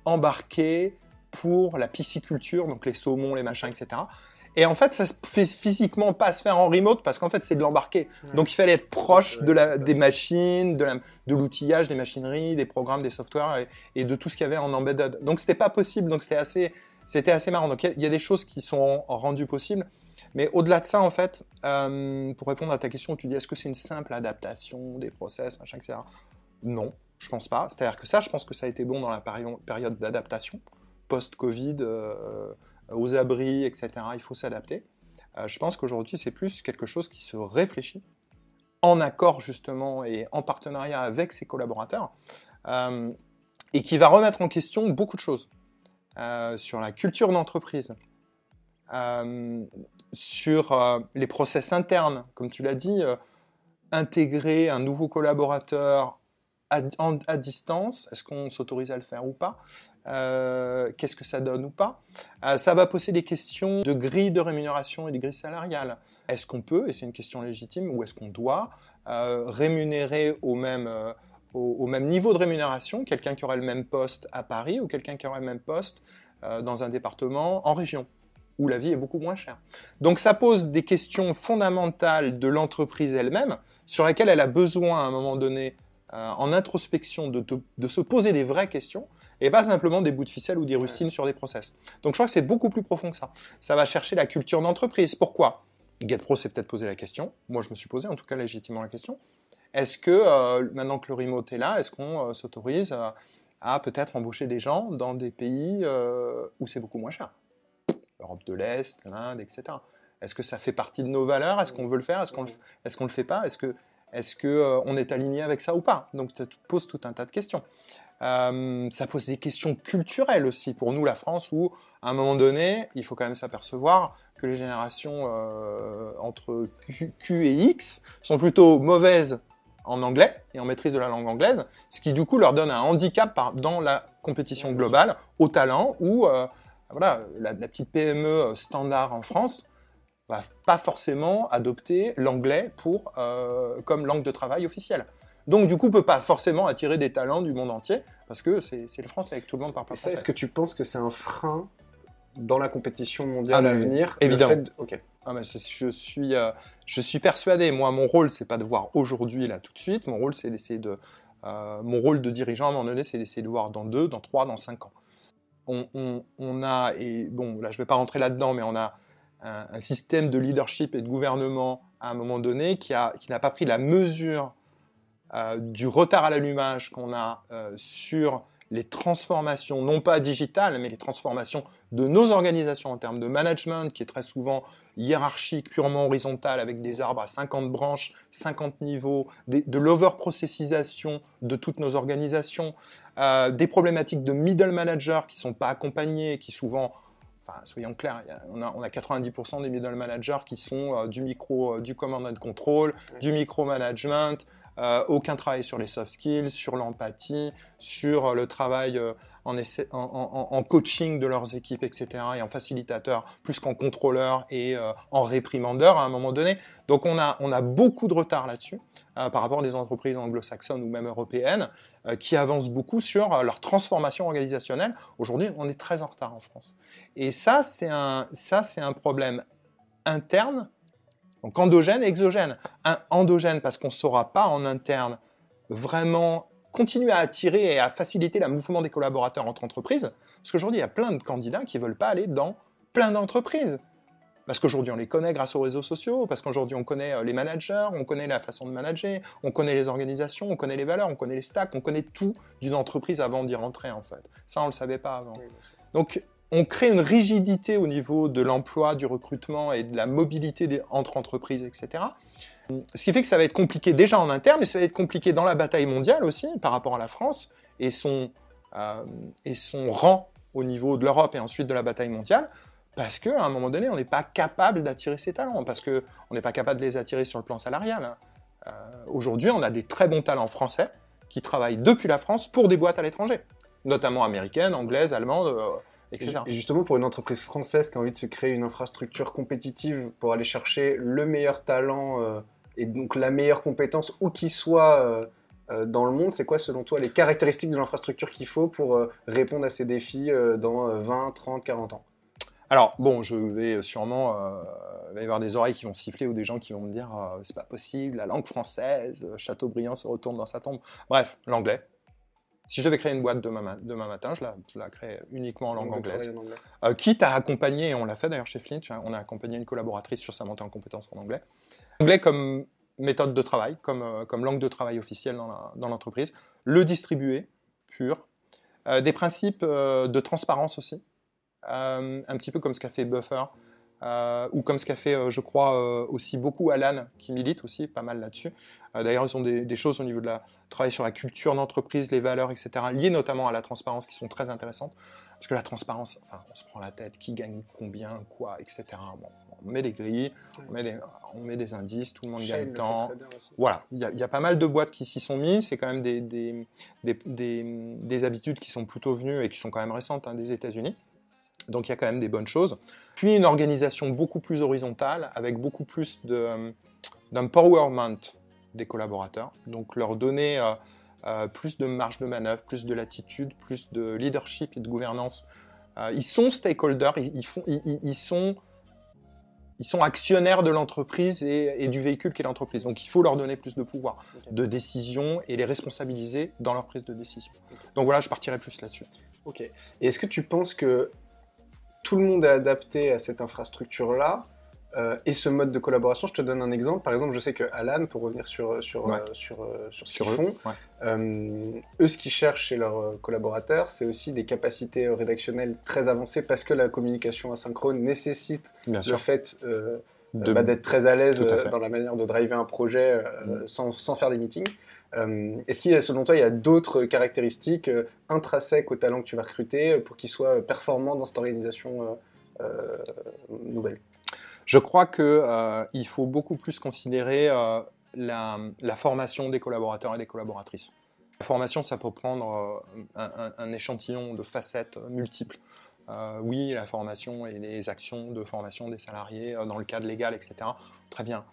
B: embarqué pour la pisciculture, donc les saumons, les machins, etc. Et en fait, ça se fait physiquement pas se faire en remote parce qu'en fait, c'est de l'embarquer. Donc, il fallait être proche de la, des machines, de l'outillage, des machineries, des programmes, des softwares et, de tout ce qu'il y avait en embedded. Donc, c'était pas possible. Donc, c'était assez, c'était assez marrant. Donc, il y, a des choses qui sont rendues possibles. Mais au-delà de ça, en fait, euh, pour répondre à ta question, tu dis est-ce que c'est une simple adaptation des process, machin, etc. Non, je pense pas. C'est-à-dire que ça, je pense que ça a été bon dans la période d'adaptation post-Covid. Euh, aux abris, etc. Il faut s'adapter. Euh, je pense qu'aujourd'hui, c'est plus quelque chose qui se réfléchit en accord justement et en partenariat avec ses collaborateurs euh, et qui va remettre en question beaucoup de choses euh, sur la culture d'entreprise, sur les process internes, comme tu l'as dit, intégrer un nouveau collaborateur à, distance, est-ce qu'on s'autorise à le faire ou pas euh, qu'est-ce que ça donne ou pas. Euh, ça va poser des questions de grille de rémunération et de grille salariale. Est-ce qu'on peut, et c'est une question légitime, ou est-ce qu'on doit euh, rémunérer au même, au, même niveau de rémunération quelqu'un qui aurait le même poste à Paris ou quelqu'un qui aurait le même poste dans un département en région où la vie est beaucoup moins chère. Donc ça pose des questions fondamentales de l'entreprise elle-même, sur lesquelles elle a besoin à un moment donné, euh, en introspection, de, de, se poser des vraies questions, et pas simplement des bouts de ficelle ou des rustines sur des process. Donc je crois que c'est beaucoup plus profond que ça. Ça va chercher la culture d'entreprise. Pourquoi? GetPro s'est peut-être posé la question, moi je me suis posé en tout cas légitimement la question, est-ce que euh, maintenant que le remote est là, est-ce qu'on euh, s'autorise à peut-être embaucher des gens dans des pays où c'est beaucoup moins cher? L'Europe de l'Est, l'Inde, etc. Est-ce que ça fait partie de nos valeurs? Est-ce qu'on veut le faire? Est-ce qu'on le, est le fait pas? Est-ce que est-ce qu'on euh, est aligné avec ça ou pas? Donc ça pose tout un tas de questions. Euh, ça pose des questions culturelles aussi pour nous, la France, où à un moment donné, il faut quand même s'apercevoir que les générations euh, entre Q, et X sont plutôt mauvaises en anglais et en maîtrise de la langue anglaise, ce qui du coup leur donne un handicap dans la compétition globale au talent où voilà, la, petite PME standard en France va pas forcément adopter l'anglais pour euh, comme langue de travail officielle. Donc du coup, peut pas forcément attirer des talents du monde entier parce que c'est le français avec tout le monde pas français.
A: Est-ce que tu penses que c'est un frein dans la compétition mondiale
B: ah,
A: à venir
B: Évidemment. Ok. Ah, je suis euh, je suis persuadé. Moi, mon rôle, c'est pas de voir aujourd'hui là tout de suite. Mon rôle, c'est d'essayer de euh, mon rôle de dirigeant à un moment donné, c'est d'essayer de voir dans deux, dans trois, dans cinq ans. On, on, on a et bon là, je vais pas rentrer là-dedans, mais on a un, système de leadership et de gouvernement à un moment donné qui n'a qui pas pris la mesure euh, du retard à l'allumage qu'on a euh, sur les transformations, non pas digitales, mais les transformations de nos organisations en termes de management, qui est très souvent hiérarchique, purement horizontal, avec des arbres à 50 branches, 50 niveaux, de l'over-processisation de toutes nos organisations, euh, des problématiques de middle managers qui sont pas accompagnés, qui souvent soyons clairs, on, a, 90% des middle managers qui sont euh, du micro, euh, du command and control, du micromanagement, euh, aucun travail sur les soft skills, sur l'empathie, sur le travail en, en, coaching de leurs équipes, etc., et en facilitateur, plus qu'en contrôleur et en réprimandeur à un moment donné. Donc on a, on a beaucoup de retard là-dessus. Euh, par rapport à des entreprises anglo-saxonnes ou même européennes euh, qui avancent beaucoup sur euh, leur transformation organisationnelle. Aujourd'hui, on est très en retard en France. Et ça, c'est un, un problème interne, donc endogène et exogène. Un endogène parce qu'on ne saura pas en interne vraiment continuer à attirer et à faciliter le mouvement des collaborateurs entre entreprises. Parce qu'aujourd'hui, il y a plein de candidats qui ne veulent pas aller dans plein d'entreprises. Parce qu'aujourd'hui, on les connaît grâce aux réseaux sociaux, parce qu'aujourd'hui, on connaît euh, les managers, on connaît la façon de manager, on connaît les organisations, on connaît les valeurs, on connaît les stacks, on connaît tout d'une entreprise avant d'y rentrer, en fait. Ça, on ne le savait pas avant. Donc, on crée une rigidité au niveau de l'emploi, du recrutement et de la mobilité entre entreprises, etc. Ce qui fait que ça va être compliqué déjà en interne, et ça va être compliqué dans la bataille mondiale aussi, par rapport à la France et son, euh, et son rang au niveau de l'Europe et ensuite de la bataille mondiale, parce qu'à un moment donné, on n'est pas capable d'attirer ces talents, parce qu'on n'est pas capable de les attirer sur le plan salarial. Hein. Euh, aujourd'hui, on a des très bons talents français qui travaillent depuis la France pour des boîtes à l'étranger, notamment américaines, anglaises, allemandes, euh, etc.
A: Et justement, pour une entreprise française qui a envie de se créer une infrastructure compétitive pour aller chercher le meilleur talent euh, et donc la meilleure compétence, où qu'il soit dans le monde, c'est quoi selon toi les caractéristiques de l'infrastructure qu'il faut pour répondre à ces défis dans 20, 30, 40 ans?
B: Alors, bon, je vais sûrement. Euh, il va y avoir des oreilles qui vont siffler ou des gens qui vont me dire euh, c'est pas possible, la langue française, Chateaubriand se retourne dans sa tombe. Bref, l'anglais. Si je devais créer une boîte demain, demain matin, je la, je crée uniquement en langue anglaise. Euh, quitte à accompagner, et on l'a fait d'ailleurs chez hein, on a accompagné une collaboratrice sur sa montée en compétences en anglais. Anglais comme méthode de travail, comme, comme langue de travail officielle dans l'entreprise. le distribuer, pur. des principes de transparence aussi. Euh, un petit peu comme ce qu'a fait Buffer. Euh, ou comme ce qu'a fait, euh, je crois, aussi beaucoup Alan, qui milite aussi pas mal là-dessus. D'ailleurs, ils ont des, choses au niveau de la travail sur la culture d'entreprise, les valeurs, etc., liées notamment à la transparence, qui sont très intéressantes. Parce que la transparence, enfin, on se prend la tête, qui gagne combien, quoi, etc. on met des grilles, on, met des, on, met des, indices, tout le monde gagne gagne temps. Voilà, il y, a pas mal de boîtes qui s'y sont mises. C'est quand même des, des, habitudes qui sont plutôt venues et qui sont quand même récentes hein, des États-Unis. Donc il y a quand même des bonnes choses. Puis une organisation beaucoup plus horizontale, avec beaucoup plus euh, d'empowerment des collaborateurs. Donc leur donner euh, euh, plus de marge de manœuvre, plus de latitude, plus de leadership et de gouvernance ils sont stakeholders, ils, font, ils, sont, ils sont actionnaires de l'entreprise et, du véhicule qu'est l'entreprise. Donc il faut leur donner plus de pouvoir de décision et les responsabiliser dans leur prise de décision. Donc voilà, je partirai plus là-dessus.
A: Ok. Et est-ce que tu penses que tout le monde est adapté à cette infrastructure-là euh, et ce mode de collaboration, je te donne un exemple. Par exemple, je sais que Alan, pour revenir sur, sur, euh, sur, euh, sur, ce qu'ils font, eux, ce qu'ils cherchent chez leurs collaborateurs, c'est aussi des capacités rédactionnelles très avancées parce que la communication asynchrone nécessite le fait bah, d'être très à l'aise dans la manière de driver un projet mm. sans, sans, faire des meetings. Est-ce qu'il selon toi, il y a d'autres caractéristiques intrinsèques au talent que tu vas recruter pour qu'il soit performant dans cette organisation nouvelle?
B: Je crois qu'il euh, faut beaucoup plus considérer euh, la, formation des collaborateurs et des collaboratrices. La formation, ça peut prendre euh, un, échantillon de facettes multiples. Oui, la formation et les actions de formation des salariés dans le cadre légal, etc. Très bien.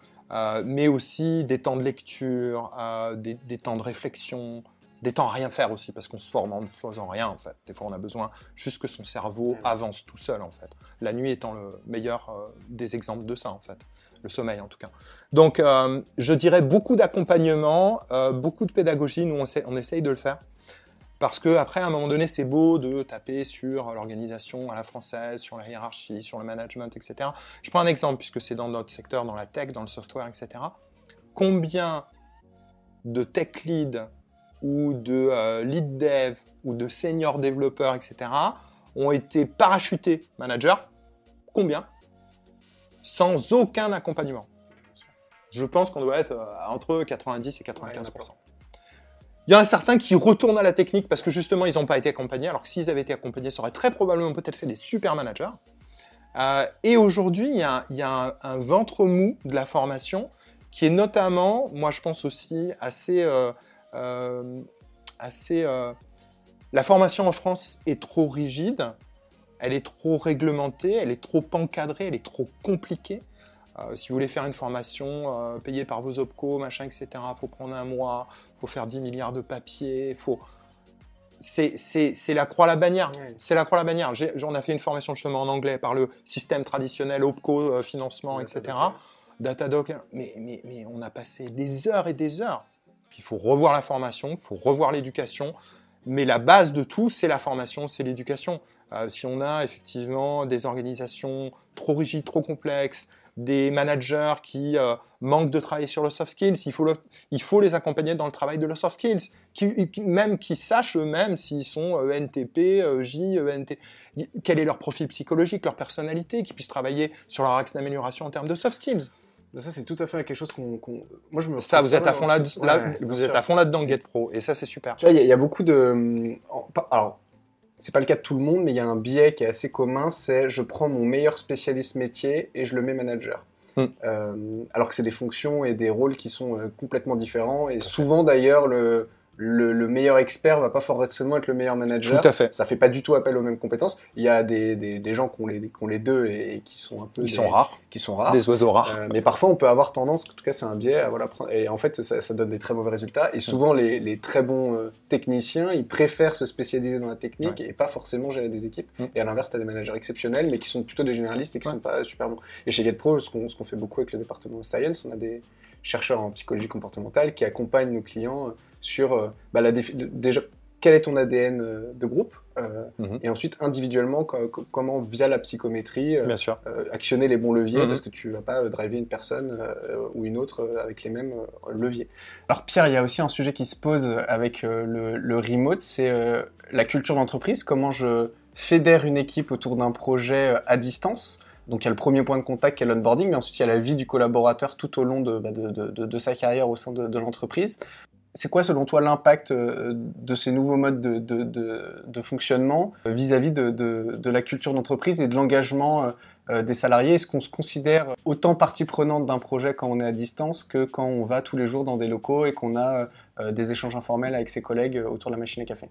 B: mais aussi des temps de lecture, des, temps de réflexion, des temps à rien faire aussi, parce qu'on se forme en ne faisant rien, en fait. Des fois, on a besoin juste que son cerveau avance tout seul, en fait. La nuit étant le meilleur euh, des exemples de ça, en fait. Le sommeil, en tout cas. Donc, euh, je dirais beaucoup d'accompagnement, euh, beaucoup de pédagogie. Nous, on, on, essaye de le faire. Parce que après, à un moment donné, c'est beau de taper sur l'organisation à la française, sur la hiérarchie, sur le management, etc. Je prends un exemple, puisque c'est dans notre secteur, dans la tech, dans le software, etc. Combien de tech leads ou de euh, lead dev ou de senior développeur, etc., ont été parachutés manager. Combien? Sans aucun accompagnement. Je pense qu'on doit être euh, entre 90 et 95 Il y en a certains qui retournent à la technique parce que justement ils n'ont pas été accompagnés, alors que s'ils avaient été accompagnés, ça aurait très probablement peut-être fait des super managers. Euh, et aujourd'hui, il y a, un, ventre mou de la formation qui est notamment, moi je pense aussi, assez, euh, assez. Euh, la formation en France est trop rigide, elle est trop réglementée, elle est trop encadrée, elle est trop compliquée. Euh, si vous voulez faire une formation payée par vos OPCO, machin, etc., il faut prendre un mois, il faut faire 10 milliards de papiers, faut... C'est la croix la bannière. C'est la croix la bannière. J'en ai, fait une formation justement en anglais par le système traditionnel OPCO, financement, etc. Datadog. Mais, mais, mais on a passé des heures et des heures il faut revoir la formation, il faut revoir l'éducation. Mais la base de tout, c'est la formation, c'est l'éducation. Euh, si on a effectivement des organisations trop rigides, trop complexes, des managers qui euh, manquent de travailler sur le soft skills, il faut, les accompagner dans le travail de le soft skills, qui, même qui sachent eux-mêmes s'ils sont ENTP, euh, J, ENT, quel est leur profil psychologique, leur personnalité, qui puissent travailler sur leur axe d'amélioration en termes de soft skills.
A: Ça, c'est tout à fait quelque chose qu'on.
B: Moi, je me. Ça, vous êtes à fond là, vous êtes à fond là-dedans, Get Pro, et ça, c'est super.
A: Tu vois, il y, a beaucoup de. Alors, c'est pas le cas de tout le monde, mais il y a un biais qui est assez commun, c'est je prends mon meilleur spécialiste métier et je le mets manager. Hmm. Euh, alors que c'est des fonctions et des rôles qui sont euh, complètement différents. Et souvent d'ailleurs, le, le, meilleur expert va pas forcément être le meilleur manager.
B: Tout à fait.
A: Ça fait pas du tout appel aux mêmes compétences. Il y a des, des, des gens qui ont, les, qui ont les deux et, qui sont un peu.
B: Ils sont rares.
A: Qui sont rares.
B: Des oiseaux rares. Euh,
A: mais parfois, on peut avoir tendance, en tout cas, c'est un biais, à voilà, et en fait, ça, ça, donne des très mauvais résultats. Et souvent, les, les très bons euh, techniciens, ils préfèrent se spécialiser dans la technique et pas forcément gérer des équipes. Mm. Et à l'inverse, tu as des managers exceptionnels, mais qui sont plutôt des généralistes et qui sont pas super bons. Et chez GetPro, ce qu'on fait beaucoup avec le département Science, on a des chercheurs en psychologie comportementale qui accompagnent nos clients sur euh, bah, la déjà quel est ton ADN euh, de groupe euh, mhm. et ensuite individuellement comment via la psychométrie actionner les bons leviers mhm. parce que tu vas pas driver une personne ou une autre avec les mêmes leviers. Alors Pierre, il y a aussi un sujet qui se pose avec le, le, remote, c'est la culture d'entreprise, comment je fédère une équipe autour d'un projet à distance. Donc il y a le premier point de contact qui est l'onboarding, mais ensuite il y a la vie du collaborateur tout au long de, bah, de, de, de sa carrière au sein de, l'entreprise c'est quoi selon toi l'impact euh, de ces nouveaux modes de, fonctionnement vis-à-vis de, la culture d'entreprise et de l'engagement euh, euh, des salariés? Est-ce qu'on se considère autant partie prenante d'un projet quand on est à distance que quand on va tous les jours dans des locaux et qu'on a des échanges informels avec ses collègues autour de la machine à café?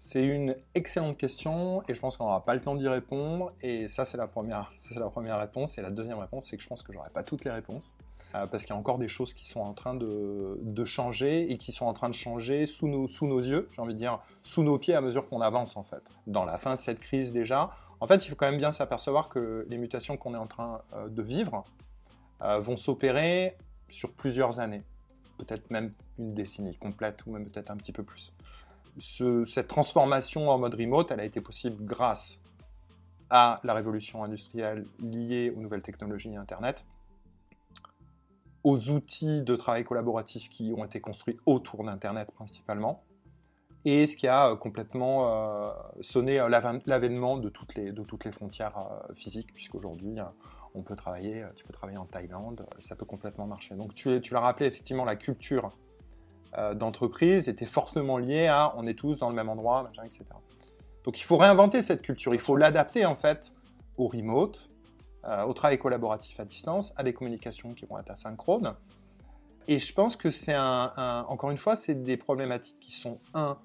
B: C'est une excellente question et je pense qu'on n'aura pas le temps d'y répondre. Et ça, c'est la première, c'est la première réponse. Et la deuxième réponse, c'est que je pense que j'aurai pas toutes les réponses euh, parce qu'il y a encore des choses qui sont en train de, changer et qui sont en train de changer sous nos, sous nos yeux, j'ai envie de dire, sous nos pieds à mesure qu'on avance en fait. Dans la fin de cette crise déjà, en fait, il faut quand même bien s'apercevoir que les mutations qu'on est en train euh, de vivre euh, vont s'opérer sur plusieurs années, peut-être même une décennie complète ou même peut-être un petit peu plus. Cette transformation en mode remote, elle a été possible grâce à la révolution industrielle liée aux nouvelles technologies et Internet, aux outils de travail collaboratif qui ont été construits autour d'Internet principalement, et ce qui a euh, complètement euh, sonné euh, l'avènement de, toutes les, de toutes les frontières physiques, puisqu'aujourd'hui, on peut travailler, tu peux travailler en Thaïlande, ça peut complètement marcher. Donc tu, tu l'as rappelé, effectivement, la culture d'entreprise était forcément lié à on est tous dans le même endroit, etc. Donc il faut réinventer cette culture, il faut l'adapter en fait au remote, au travail collaboratif à distance, à des communications qui vont être asynchrones. Et je pense que c'est un, encore une fois, c'est des problématiques qui sont un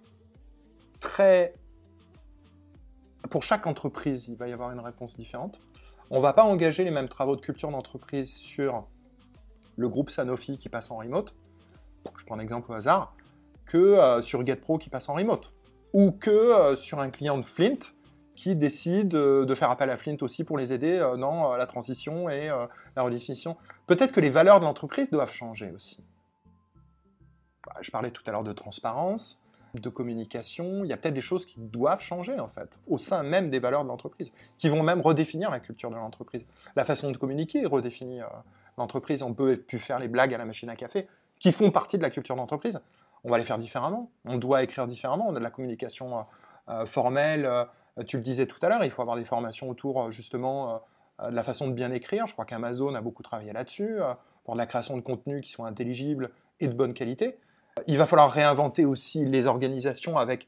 B: très pour chaque entreprise, il va y avoir une réponse différente. On ne va pas engager les mêmes travaux de culture d'entreprise sur le groupe Sanofi qui passe en remote je prends un exemple au hasard, que euh, sur GetPro qui passe en remote. Ou que euh, sur un client de Flint qui décide euh, de faire appel à Flint aussi pour les aider dans la transition et la redéfinition. Peut-être que les valeurs de l'entreprise doivent changer aussi. je parlais tout à l'heure de transparence, de communication. Il y a peut-être des choses qui doivent changer en fait, au sein même des valeurs de l'entreprise, qui vont même redéfinir la culture de l'entreprise. La façon de communiquer redéfinit l'entreprise. On peut plus faire les blagues à la machine à café qui font partie de la culture d'entreprise, on va les faire différemment. On doit écrire différemment. On a de la communication euh, euh, formelle. Euh, tu le disais tout à l'heure, il faut avoir des formations autour justement de la façon de bien écrire. Je crois qu'Amazon a beaucoup travaillé là-dessus pour la création de contenus qui soient intelligibles et de bonne qualité. Il va falloir réinventer aussi les organisations avec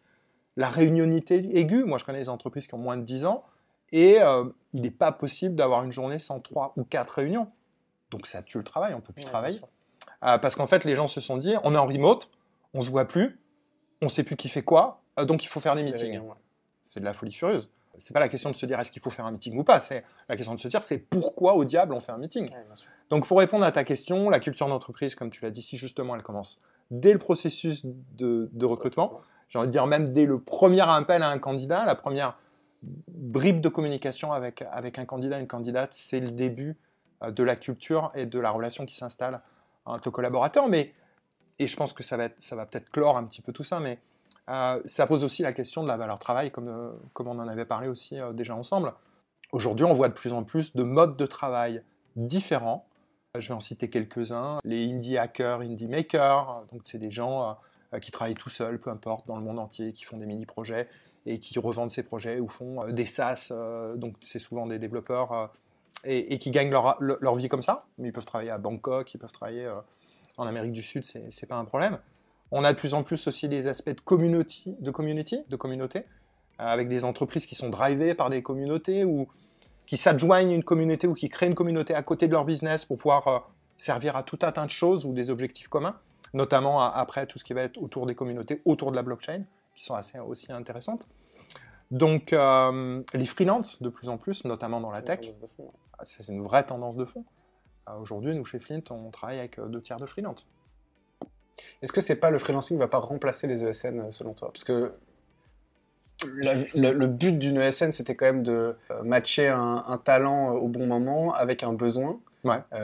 B: la réunionité aiguë. Moi, je connais des entreprises qui ont moins de 10 ans et il n'est pas possible d'avoir une journée sans 3 ou 4 réunions. Donc ça tue le travail, on ne peut plus travailler. Euh, parce qu'en fait, les gens se sont dit, on est en remote, on se voit plus, on sait plus qui fait quoi, euh, donc il faut faire des meetings. C'est de la folie furieuse. C'est pas la question de se dire est-ce qu'il faut faire un meeting ou pas, c'est la question de se dire c'est pourquoi au diable on fait un meeting. donc pour répondre à ta question, la culture d'entreprise, comme tu l'as dit si justement, elle commence dès le processus de, recrutement. J'ai envie de dire même dès le premier appel à un candidat, la première bribe de communication avec, avec un candidat, une candidate, c'est le début euh, de la culture et de la relation qui s'installe entre collaborateurs, mais, et je pense que ça va, ça va peut-être clore un petit peu tout ça, mais euh, ça pose aussi la question de la valeur travail, comme, euh, comme on en avait parlé aussi euh, déjà ensemble. Aujourd'hui, on voit de plus en plus de modes de travail différents. Je vais en citer quelques-uns. Les indie hackers, indie makers, donc c'est des gens qui travaillent tout seuls, peu importe, dans le monde entier, qui font des mini-projets et qui revendent ces projets ou font des SaaS, donc c'est souvent des développeurs et, qui gagnent leur, leur, vie comme ça. Mais ils peuvent travailler à Bangkok, ils peuvent travailler en Amérique du Sud, c'est pas un problème. On a de plus en plus aussi des aspects de community, de community, de communauté, euh, avec des entreprises qui sont drivées par des communautés ou qui s'adjoignent une communauté ou qui créent une communauté à côté de leur business pour pouvoir euh, servir à tout un tas de choses ou des objectifs communs, notamment après tout ce qui va être autour des communautés, autour de la blockchain, qui sont assez aussi intéressantes. Donc, euh, les freelances, de plus en plus, notamment dans la tech, c'est une vraie tendance de fond. Aujourd'hui, nous, chez Flint, on travaille avec deux tiers de freelance.
A: Est-ce que c'est pas le freelancing ne va pas remplacer les ESN, selon toi? Parce que le, but d'une ESN, c'était quand même de matcher un, talent au bon moment avec un besoin.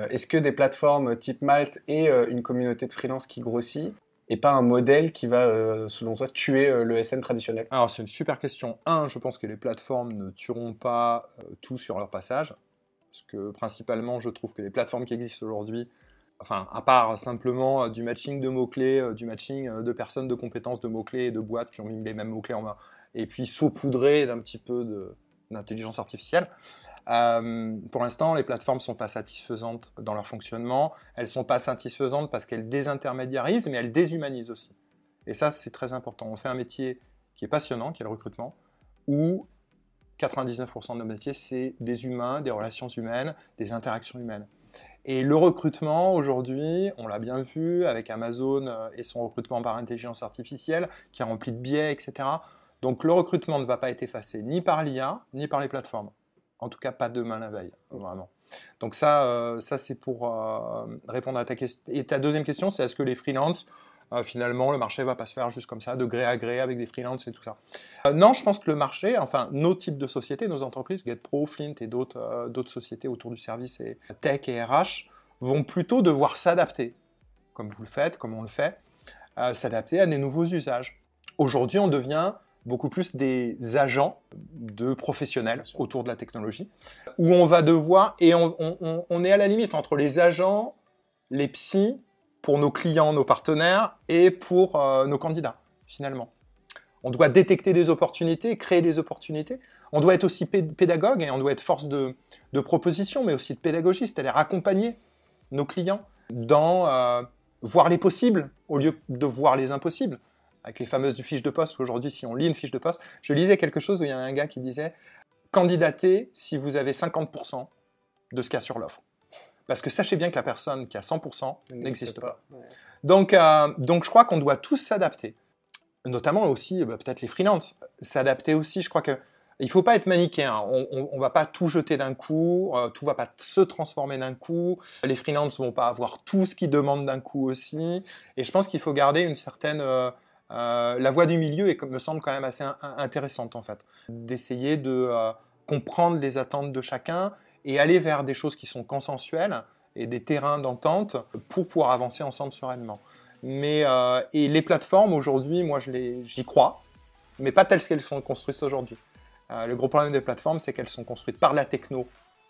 A: Est-ce que des plateformes type Malte et une communauté de freelance qui grossit et pas un modèle qui va, euh, selon toi, tuer euh, le SN traditionnel?
B: Alors, c'est une super question. Un, je pense que les plateformes ne tueront pas euh, tout sur leur passage. Parce que principalement, je trouve que les plateformes qui existent aujourd'hui, enfin, à part simplement du matching de mots-clés, du matching de personnes, de compétences, de mots-clés et de boîtes qui ont mis les mêmes mots-clés en main, et puis saupoudrées d'un petit peu d'intelligence artificielle, euh, pour l'instant, les plateformes ne sont pas satisfaisantes dans leur fonctionnement. Elles ne sont pas satisfaisantes parce qu'elles désintermédiarisent, mais elles déshumanisent aussi. Et ça, c'est très important. On fait un métier qui est passionnant, qui est le recrutement, où 99% de nos métiers, c'est des humains, des relations humaines, des interactions humaines. Et le recrutement, aujourd'hui, on l'a bien vu avec Amazon euh, et son recrutement par intelligence artificielle, qui est rempli de biais, etc. Donc le recrutement ne va pas être effacé ni par l'IA, ni par les plateformes. En tout cas, pas demain la veille, vraiment. Donc ça, euh, ça c'est pour euh, répondre à ta question. Et ta deuxième question, c'est est-ce que les freelances, euh, finalement, le marché va pas se faire juste comme ça, de gré à gré avec des freelances et tout ça. Non, je pense que le marché, enfin nos types de sociétés, nos entreprises, GetPro, Flint et d'autres d'autres sociétés autour du service et tech et RH, vont plutôt devoir s'adapter, comme vous le faites, comme on le fait, s'adapter à des nouveaux usages. Aujourd'hui, on devient beaucoup plus des agents de professionnels autour de la technologie, où on va devoir, et on, est à la limite entre les agents, les psys, pour nos clients, nos partenaires, et pour euh, nos candidats, finalement. On doit détecter des opportunités, créer des opportunités. On doit être aussi pédagogue et on doit être force de, proposition, mais aussi de pédagogie, c'est-à-dire accompagner nos clients dans euh, voir les possibles au lieu de voir les impossibles avec les fameuses fiches de poste. Aujourd'hui, si on lit une fiche de poste, je lisais quelque chose où il y a un gars qui disait candidatez si vous avez 50% de ce qu'il y a sur l'offre. Parce que sachez bien que la personne qui a 100% n'existe pas. Donc, euh, donc, je crois qu'on doit tous s'adapter. Notamment aussi, bah, peut-être les freelances. S'adapter aussi, je crois que il ne faut pas être manichéen. On ne va pas tout jeter d'un coup, euh, tout va pas se transformer d'un coup. Les freelances vont pas avoir tout ce qu'ils demandent d'un coup aussi. Et je pense qu'il faut garder une certaine euh, euh, la voie du milieu est, me semble quand même assez intéressante en fait, d'essayer de euh, comprendre les attentes de chacun et aller vers des choses qui sont consensuelles et des terrains d'entente pour pouvoir avancer ensemble sereinement. Mais euh, et les plateformes aujourd'hui, moi j'y crois, mais pas telles qu'elles sont construites aujourd'hui. le gros problème des plateformes, c'est qu'elles sont construites par la techno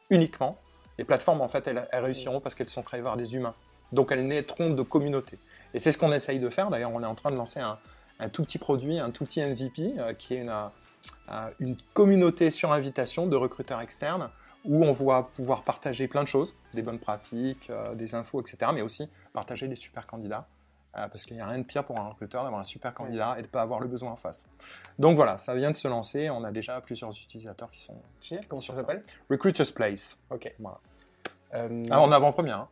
B: uniquement. Les plateformes, en fait, elles, réussiront parce qu'elles sont créées par des humains. Donc elles naîtront de communautés. Et c'est ce qu'on essaye de faire. D'ailleurs, on est en train de lancer un, tout petit produit, un tout petit MVP, euh, qui est euh, une, communauté sur invitation de recruteurs externes où on va pouvoir partager plein de choses, des bonnes pratiques, euh, des infos, etc., mais aussi partager des super candidats. parce qu'il n'y a rien de pire pour un recruteur d'avoir un super candidat et de ne pas avoir le besoin en face. Donc voilà, ça vient de se lancer. On a déjà plusieurs utilisateurs qui sont.
A: Comment ça s'appelle?
B: Recruiters Place.
A: Ok.
B: Voilà. Ah, en avant-première. Hein.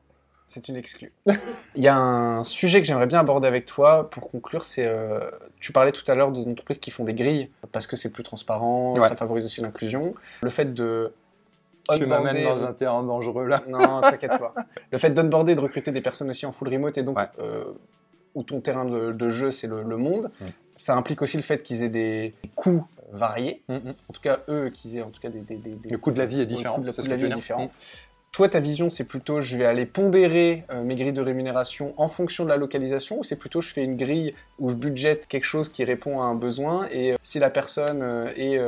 A: C'est une exclue. Il y a un sujet que j'aimerais bien aborder avec toi pour conclure, c'est euh, tu parlais tout à l'heure d'entreprises qui font des grilles parce que c'est plus transparent, ça favorise aussi l'inclusion. Le fait de
B: tu m'amènes dans un terrain dangereux là.
A: Non, t'inquiète pas. Le fait d'onboarder, de recruter des personnes aussi en full remote et donc euh, où ton terrain de, jeu c'est le, monde, mm. ça implique aussi le fait qu'ils aient des coûts variés. Mm, mm. En tout cas, eux, qu'ils aient en tout cas des,
B: Le coût de la vie est différent.
A: Le coût de la, vie est différent. Toi, ta vision, c'est plutôt je vais aller pondérer euh, mes grilles de rémunération en fonction de la localisation ou c'est plutôt je fais une grille où je budgète quelque chose qui répond à un besoin et euh, si la personne euh, est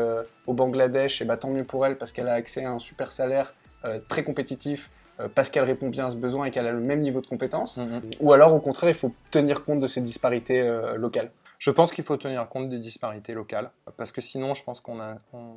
A: au Bangladesh, et eh ben, tant mieux pour elle parce qu'elle a accès à un super salaire très compétitif parce qu'elle répond bien à ce besoin et qu'elle a le même niveau de compétence mm-hmm. Ou alors au contraire, il faut tenir compte de ces disparités locales
B: je pense qu'il faut tenir compte des disparités locales, parce que sinon, je pense qu'on on,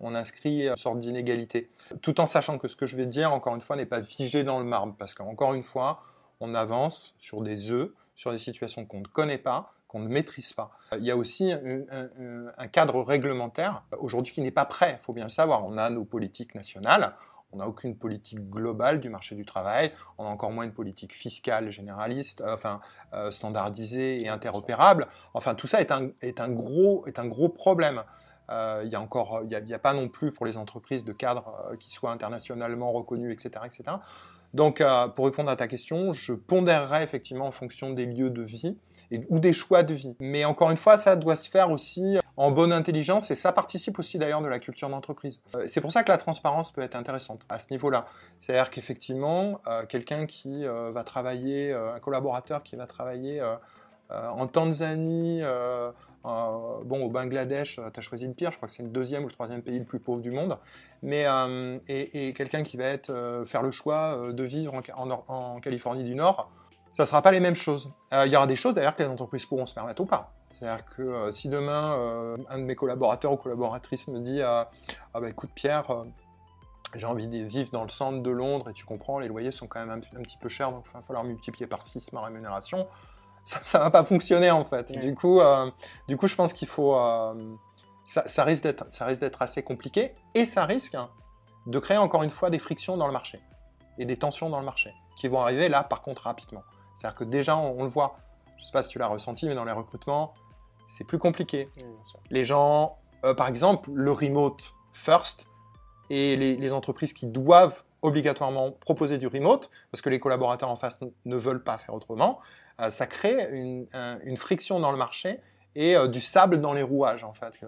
B: inscrit une sorte d'inégalité. Tout en sachant que ce que je vais dire, encore une fois, n'est pas figé dans le marbre, parce qu'encore une fois, on avance sur des œufs, sur des situations qu'on ne connaît pas, qu'on ne maîtrise pas. Il y a aussi un cadre réglementaire aujourd'hui qui n'est pas prêt, il faut bien le savoir. On a nos politiques nationales, on n'a aucune politique globale du marché du travail, on a encore moins une politique fiscale généraliste, euh, enfin euh, standardisée et interopérable. Enfin, tout ça est un, est un, gros, est un gros problème. Euh, il n'y a il y a, pas non plus pour les entreprises de cadres qui soient internationalement reconnus, etc., etc. Donc, pour répondre à ta question, je pondérerai effectivement en fonction des lieux de vie ou des choix de vie. Mais encore une fois, ça doit se faire aussi en bonne intelligence et ça participe aussi d'ailleurs de la culture d'entreprise. Euh, c'est pour ça que la transparence peut être intéressante à ce niveau-là. C'est-à-dire qu'effectivement, euh, quelqu'un qui euh, va travailler, un collaborateur qui va travailler en Tanzanie, bon, au Bangladesh, tu as choisi le pire, je crois que c'est le deuxième ou le troisième pays le plus pauvre du monde, mais, et, quelqu'un qui va être, faire le choix de vivre en, Californie du Nord, ça ne sera pas les mêmes choses. il y aura des choses d'ailleurs que les entreprises pourront se permettre ou pas. C'est-à-dire que euh, si demain, euh, un de mes collaborateurs ou collaboratrices me dit euh, Ah bah écoute Pierre, j'ai envie de vivre dans le centre de Londres et tu comprends, les loyers sont quand même un, petit peu chers, donc il va falloir multiplier par 6 ma rémunération, ça ne va pas fonctionner en fait. Du, coup, du coup, je pense qu'il faut... Ça, ça, risque d'être assez compliqué et ça risque de créer encore une fois des frictions dans le marché et des tensions dans le marché qui vont arriver là par contre rapidement. C'est-à-dire que déjà, on, on le voit, je ne sais pas si tu l'as ressenti, mais dans les recrutements, c'est plus compliqué.
A: Oui.
B: Les gens, euh, par exemple, le remote first et les, les entreprises qui doivent obligatoirement proposer du remote parce que les collaborateurs en face ne veulent pas faire autrement, euh, ça crée une, un- une friction dans le marché et euh, du sable dans les rouages en fait.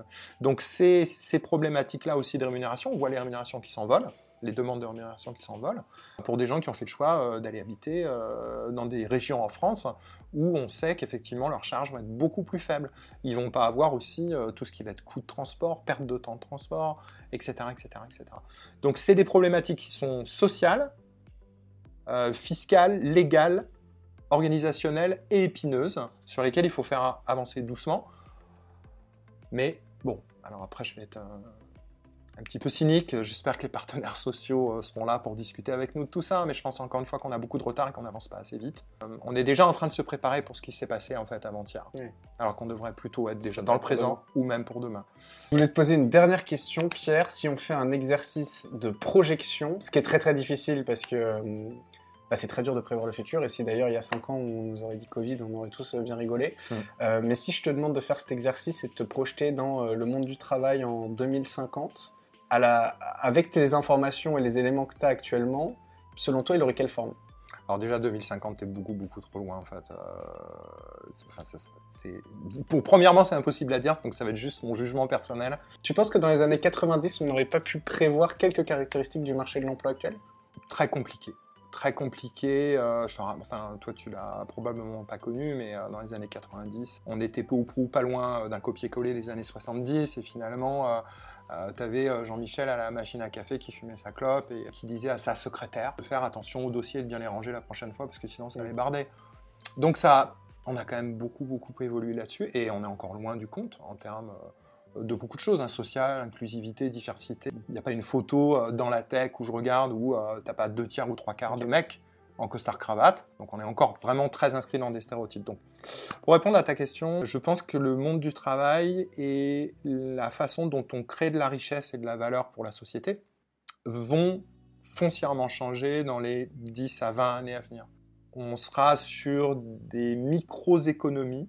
B: Donc ces, ces problématiques-là aussi de rémunération, on voit les rémunérations qui s'envolent, les demandes de rémunération qui s'envolent, pour des gens qui ont fait le choix euh, d'aller habiter euh, dans des régions en France où on sait qu'effectivement leurs charges vont être beaucoup plus faibles. Ils vont pas avoir aussi tout ce qui va être coût de transport, perte de temps de transport, etc. etc., etc. Donc c'est des problématiques qui sont sociales, fiscales, légales, organisationnelles et épineuses, sur lesquelles il faut faire avancer doucement. Mais bon, alors après je vais être un, un petit peu cynique, j'espère que les partenaires sociaux euh, seront là pour discuter avec nous de tout ça, mais je pense encore une fois qu'on a beaucoup de retard et qu'on n'avance pas assez vite. Euh, on est déjà en train de se préparer pour ce qui s'est passé en fait avant-hier,
A: Oui.
B: alors qu'on devrait plutôt être déjà dans le présent ou même pour demain.
A: Je voulais te poser une dernière question, Pierre. Si on fait un exercice de projection, ce qui est très très difficile parce que euh, bah, c'est très dur de prévoir le futur, et si d'ailleurs il y a 5 ans on nous aurait dit Covid, on aurait tous euh, bien rigolé.
B: Mm.
A: Euh, mais si je te demande de faire cet exercice et de te projeter dans euh, le monde du travail en 2050, à la... avec tes informations et les éléments que tu as actuellement, selon toi il aurait quelle forme?
B: Alors déjà 2050 est beaucoup beaucoup trop loin en fait. Euh, enfin, ça- pour, premièrement c'est impossible à dire, donc ça va être juste mon jugement personnel.
A: Tu penses que dans les années 90 on n'aurait pas pu prévoir quelques caractéristiques du marché de l'emploi actuel?
B: Très compliqué. Très compliqué. euh, je enfin, toi, tu l'as probablement pas connu, mais euh, dans les années 90, on était peu ou prou pas loin euh, d'un copier-coller des années 70. Et finalement, tu avais Jean-Michel à la machine à café qui fumait sa clope et qui disait à sa secrétaire de faire attention aux dossiers et de bien les ranger la prochaine fois parce que sinon, ça allait barder. Donc, ça, on a quand même beaucoup, beaucoup évolué là-dessus et on est encore loin du compte en termes. De beaucoup de choses, hein, social, inclusivité, diversité. Il n'y a pas une photo euh, dans la tech où je regarde où euh, t'as pas deux tiers ou trois quarts de mecs en costard cravate. Donc on est encore vraiment très inscrit dans des stéréotypes. Donc pour répondre à ta question, je pense que le monde du travail et la façon dont on crée de la richesse et de la valeur pour la société vont foncièrement changer dans les 10 à 20 années à venir. On sera sur des micro-économies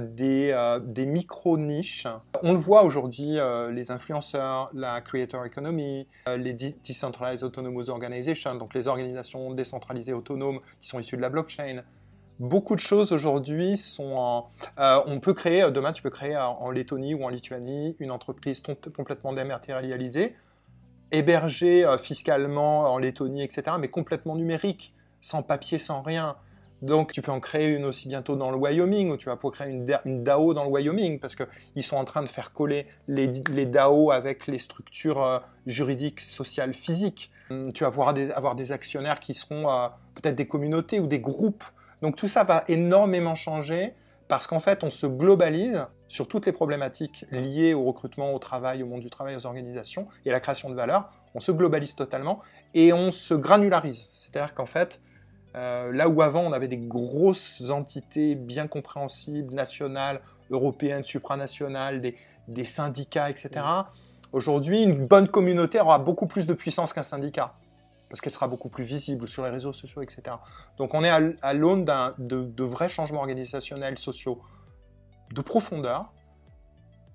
B: des, euh, des micro-niches. On le voit aujourd'hui, euh, les influenceurs, la creator economy, euh, les de- decentralized autonomous organizations, donc les organisations décentralisées autonomes qui sont issues de la blockchain. Beaucoup de choses aujourd'hui sont on peut créer, demain tu peux créer en, Lettonie ou en Lituanie une entreprise complètement dématérialisée, hébergée fiscalement en Lettonie, etc., mais complètement numérique, sans papier, sans rien. Donc tu peux en créer une aussi bientôt dans le Wyoming, ou tu vas pouvoir créer une, da- une DAO dans le Wyoming, parce qu'ils sont en train de faire coller les, DAO avec les structures euh, juridiques, sociales, physiques. Hum, Tu vas pouvoir avoir des actionnaires qui seront euh, peut-être des communautés ou des groupes. Donc tout ça va énormément changer, parce qu'en fait on se globalise sur toutes les problématiques liées au recrutement, au travail, au monde du travail, aux organisations et à la création de valeur. On se globalise totalement et on se granularise. C'est-à-dire qu'en fait, euh, là où avant on avait des grosses entités bien compréhensibles, nationales, européennes, supranationales, des, des syndicats, etc. Aujourd'hui, une bonne communauté aura beaucoup plus de puissance qu'un syndicat, parce qu'elle sera beaucoup plus visible sur les réseaux sociaux, etc. Donc on est à, à l'aune de, de vrais changements organisationnels, sociaux, de profondeur,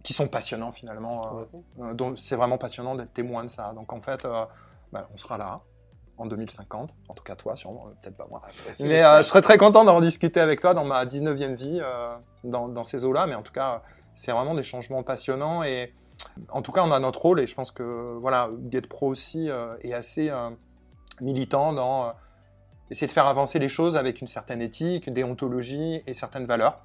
B: qui sont passionnants finalement. euh, euh, donc c'est vraiment passionnant d'être témoin de ça. Donc en fait, bah, on sera là en 2050, en tout cas toi sûrement, euh, peut-être pas moi.
A: Si,
B: Mais euh, je serais très content d'en discuter avec toi dans ma 19e vie, euh, dans, dans ces eaux-là. Mais en tout cas, c'est vraiment des changements passionnants. Et en tout cas, on a notre rôle. Et je pense que voilà, GetPro aussi euh, est assez militant dans essayer de faire avancer les choses avec une certaine éthique, déontologie et certaines valeurs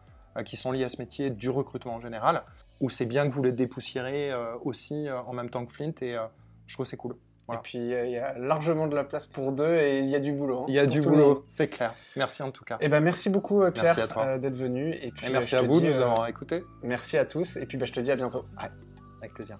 B: qui sont liées à ce métier du recrutement en général. Où c'est bien que vous les dépoussiérez aussi en même temps que Flint. Et je trouve que c'est cool. Voilà.
A: Et puis euh, il y a largement de la place pour deux et il y a du boulot. hein,
B: Il y a du boulot, c'est clair. Merci en tout cas.
A: Eh ben merci beaucoup euh, Pierre euh, d'être venu et puis
B: Et
A: euh,
B: merci
A: je
B: à vous de nous
A: euh,
B: avoir écoutés.
A: merci à tous et puis bah, je te dis à bientôt.
B: Avec plaisir.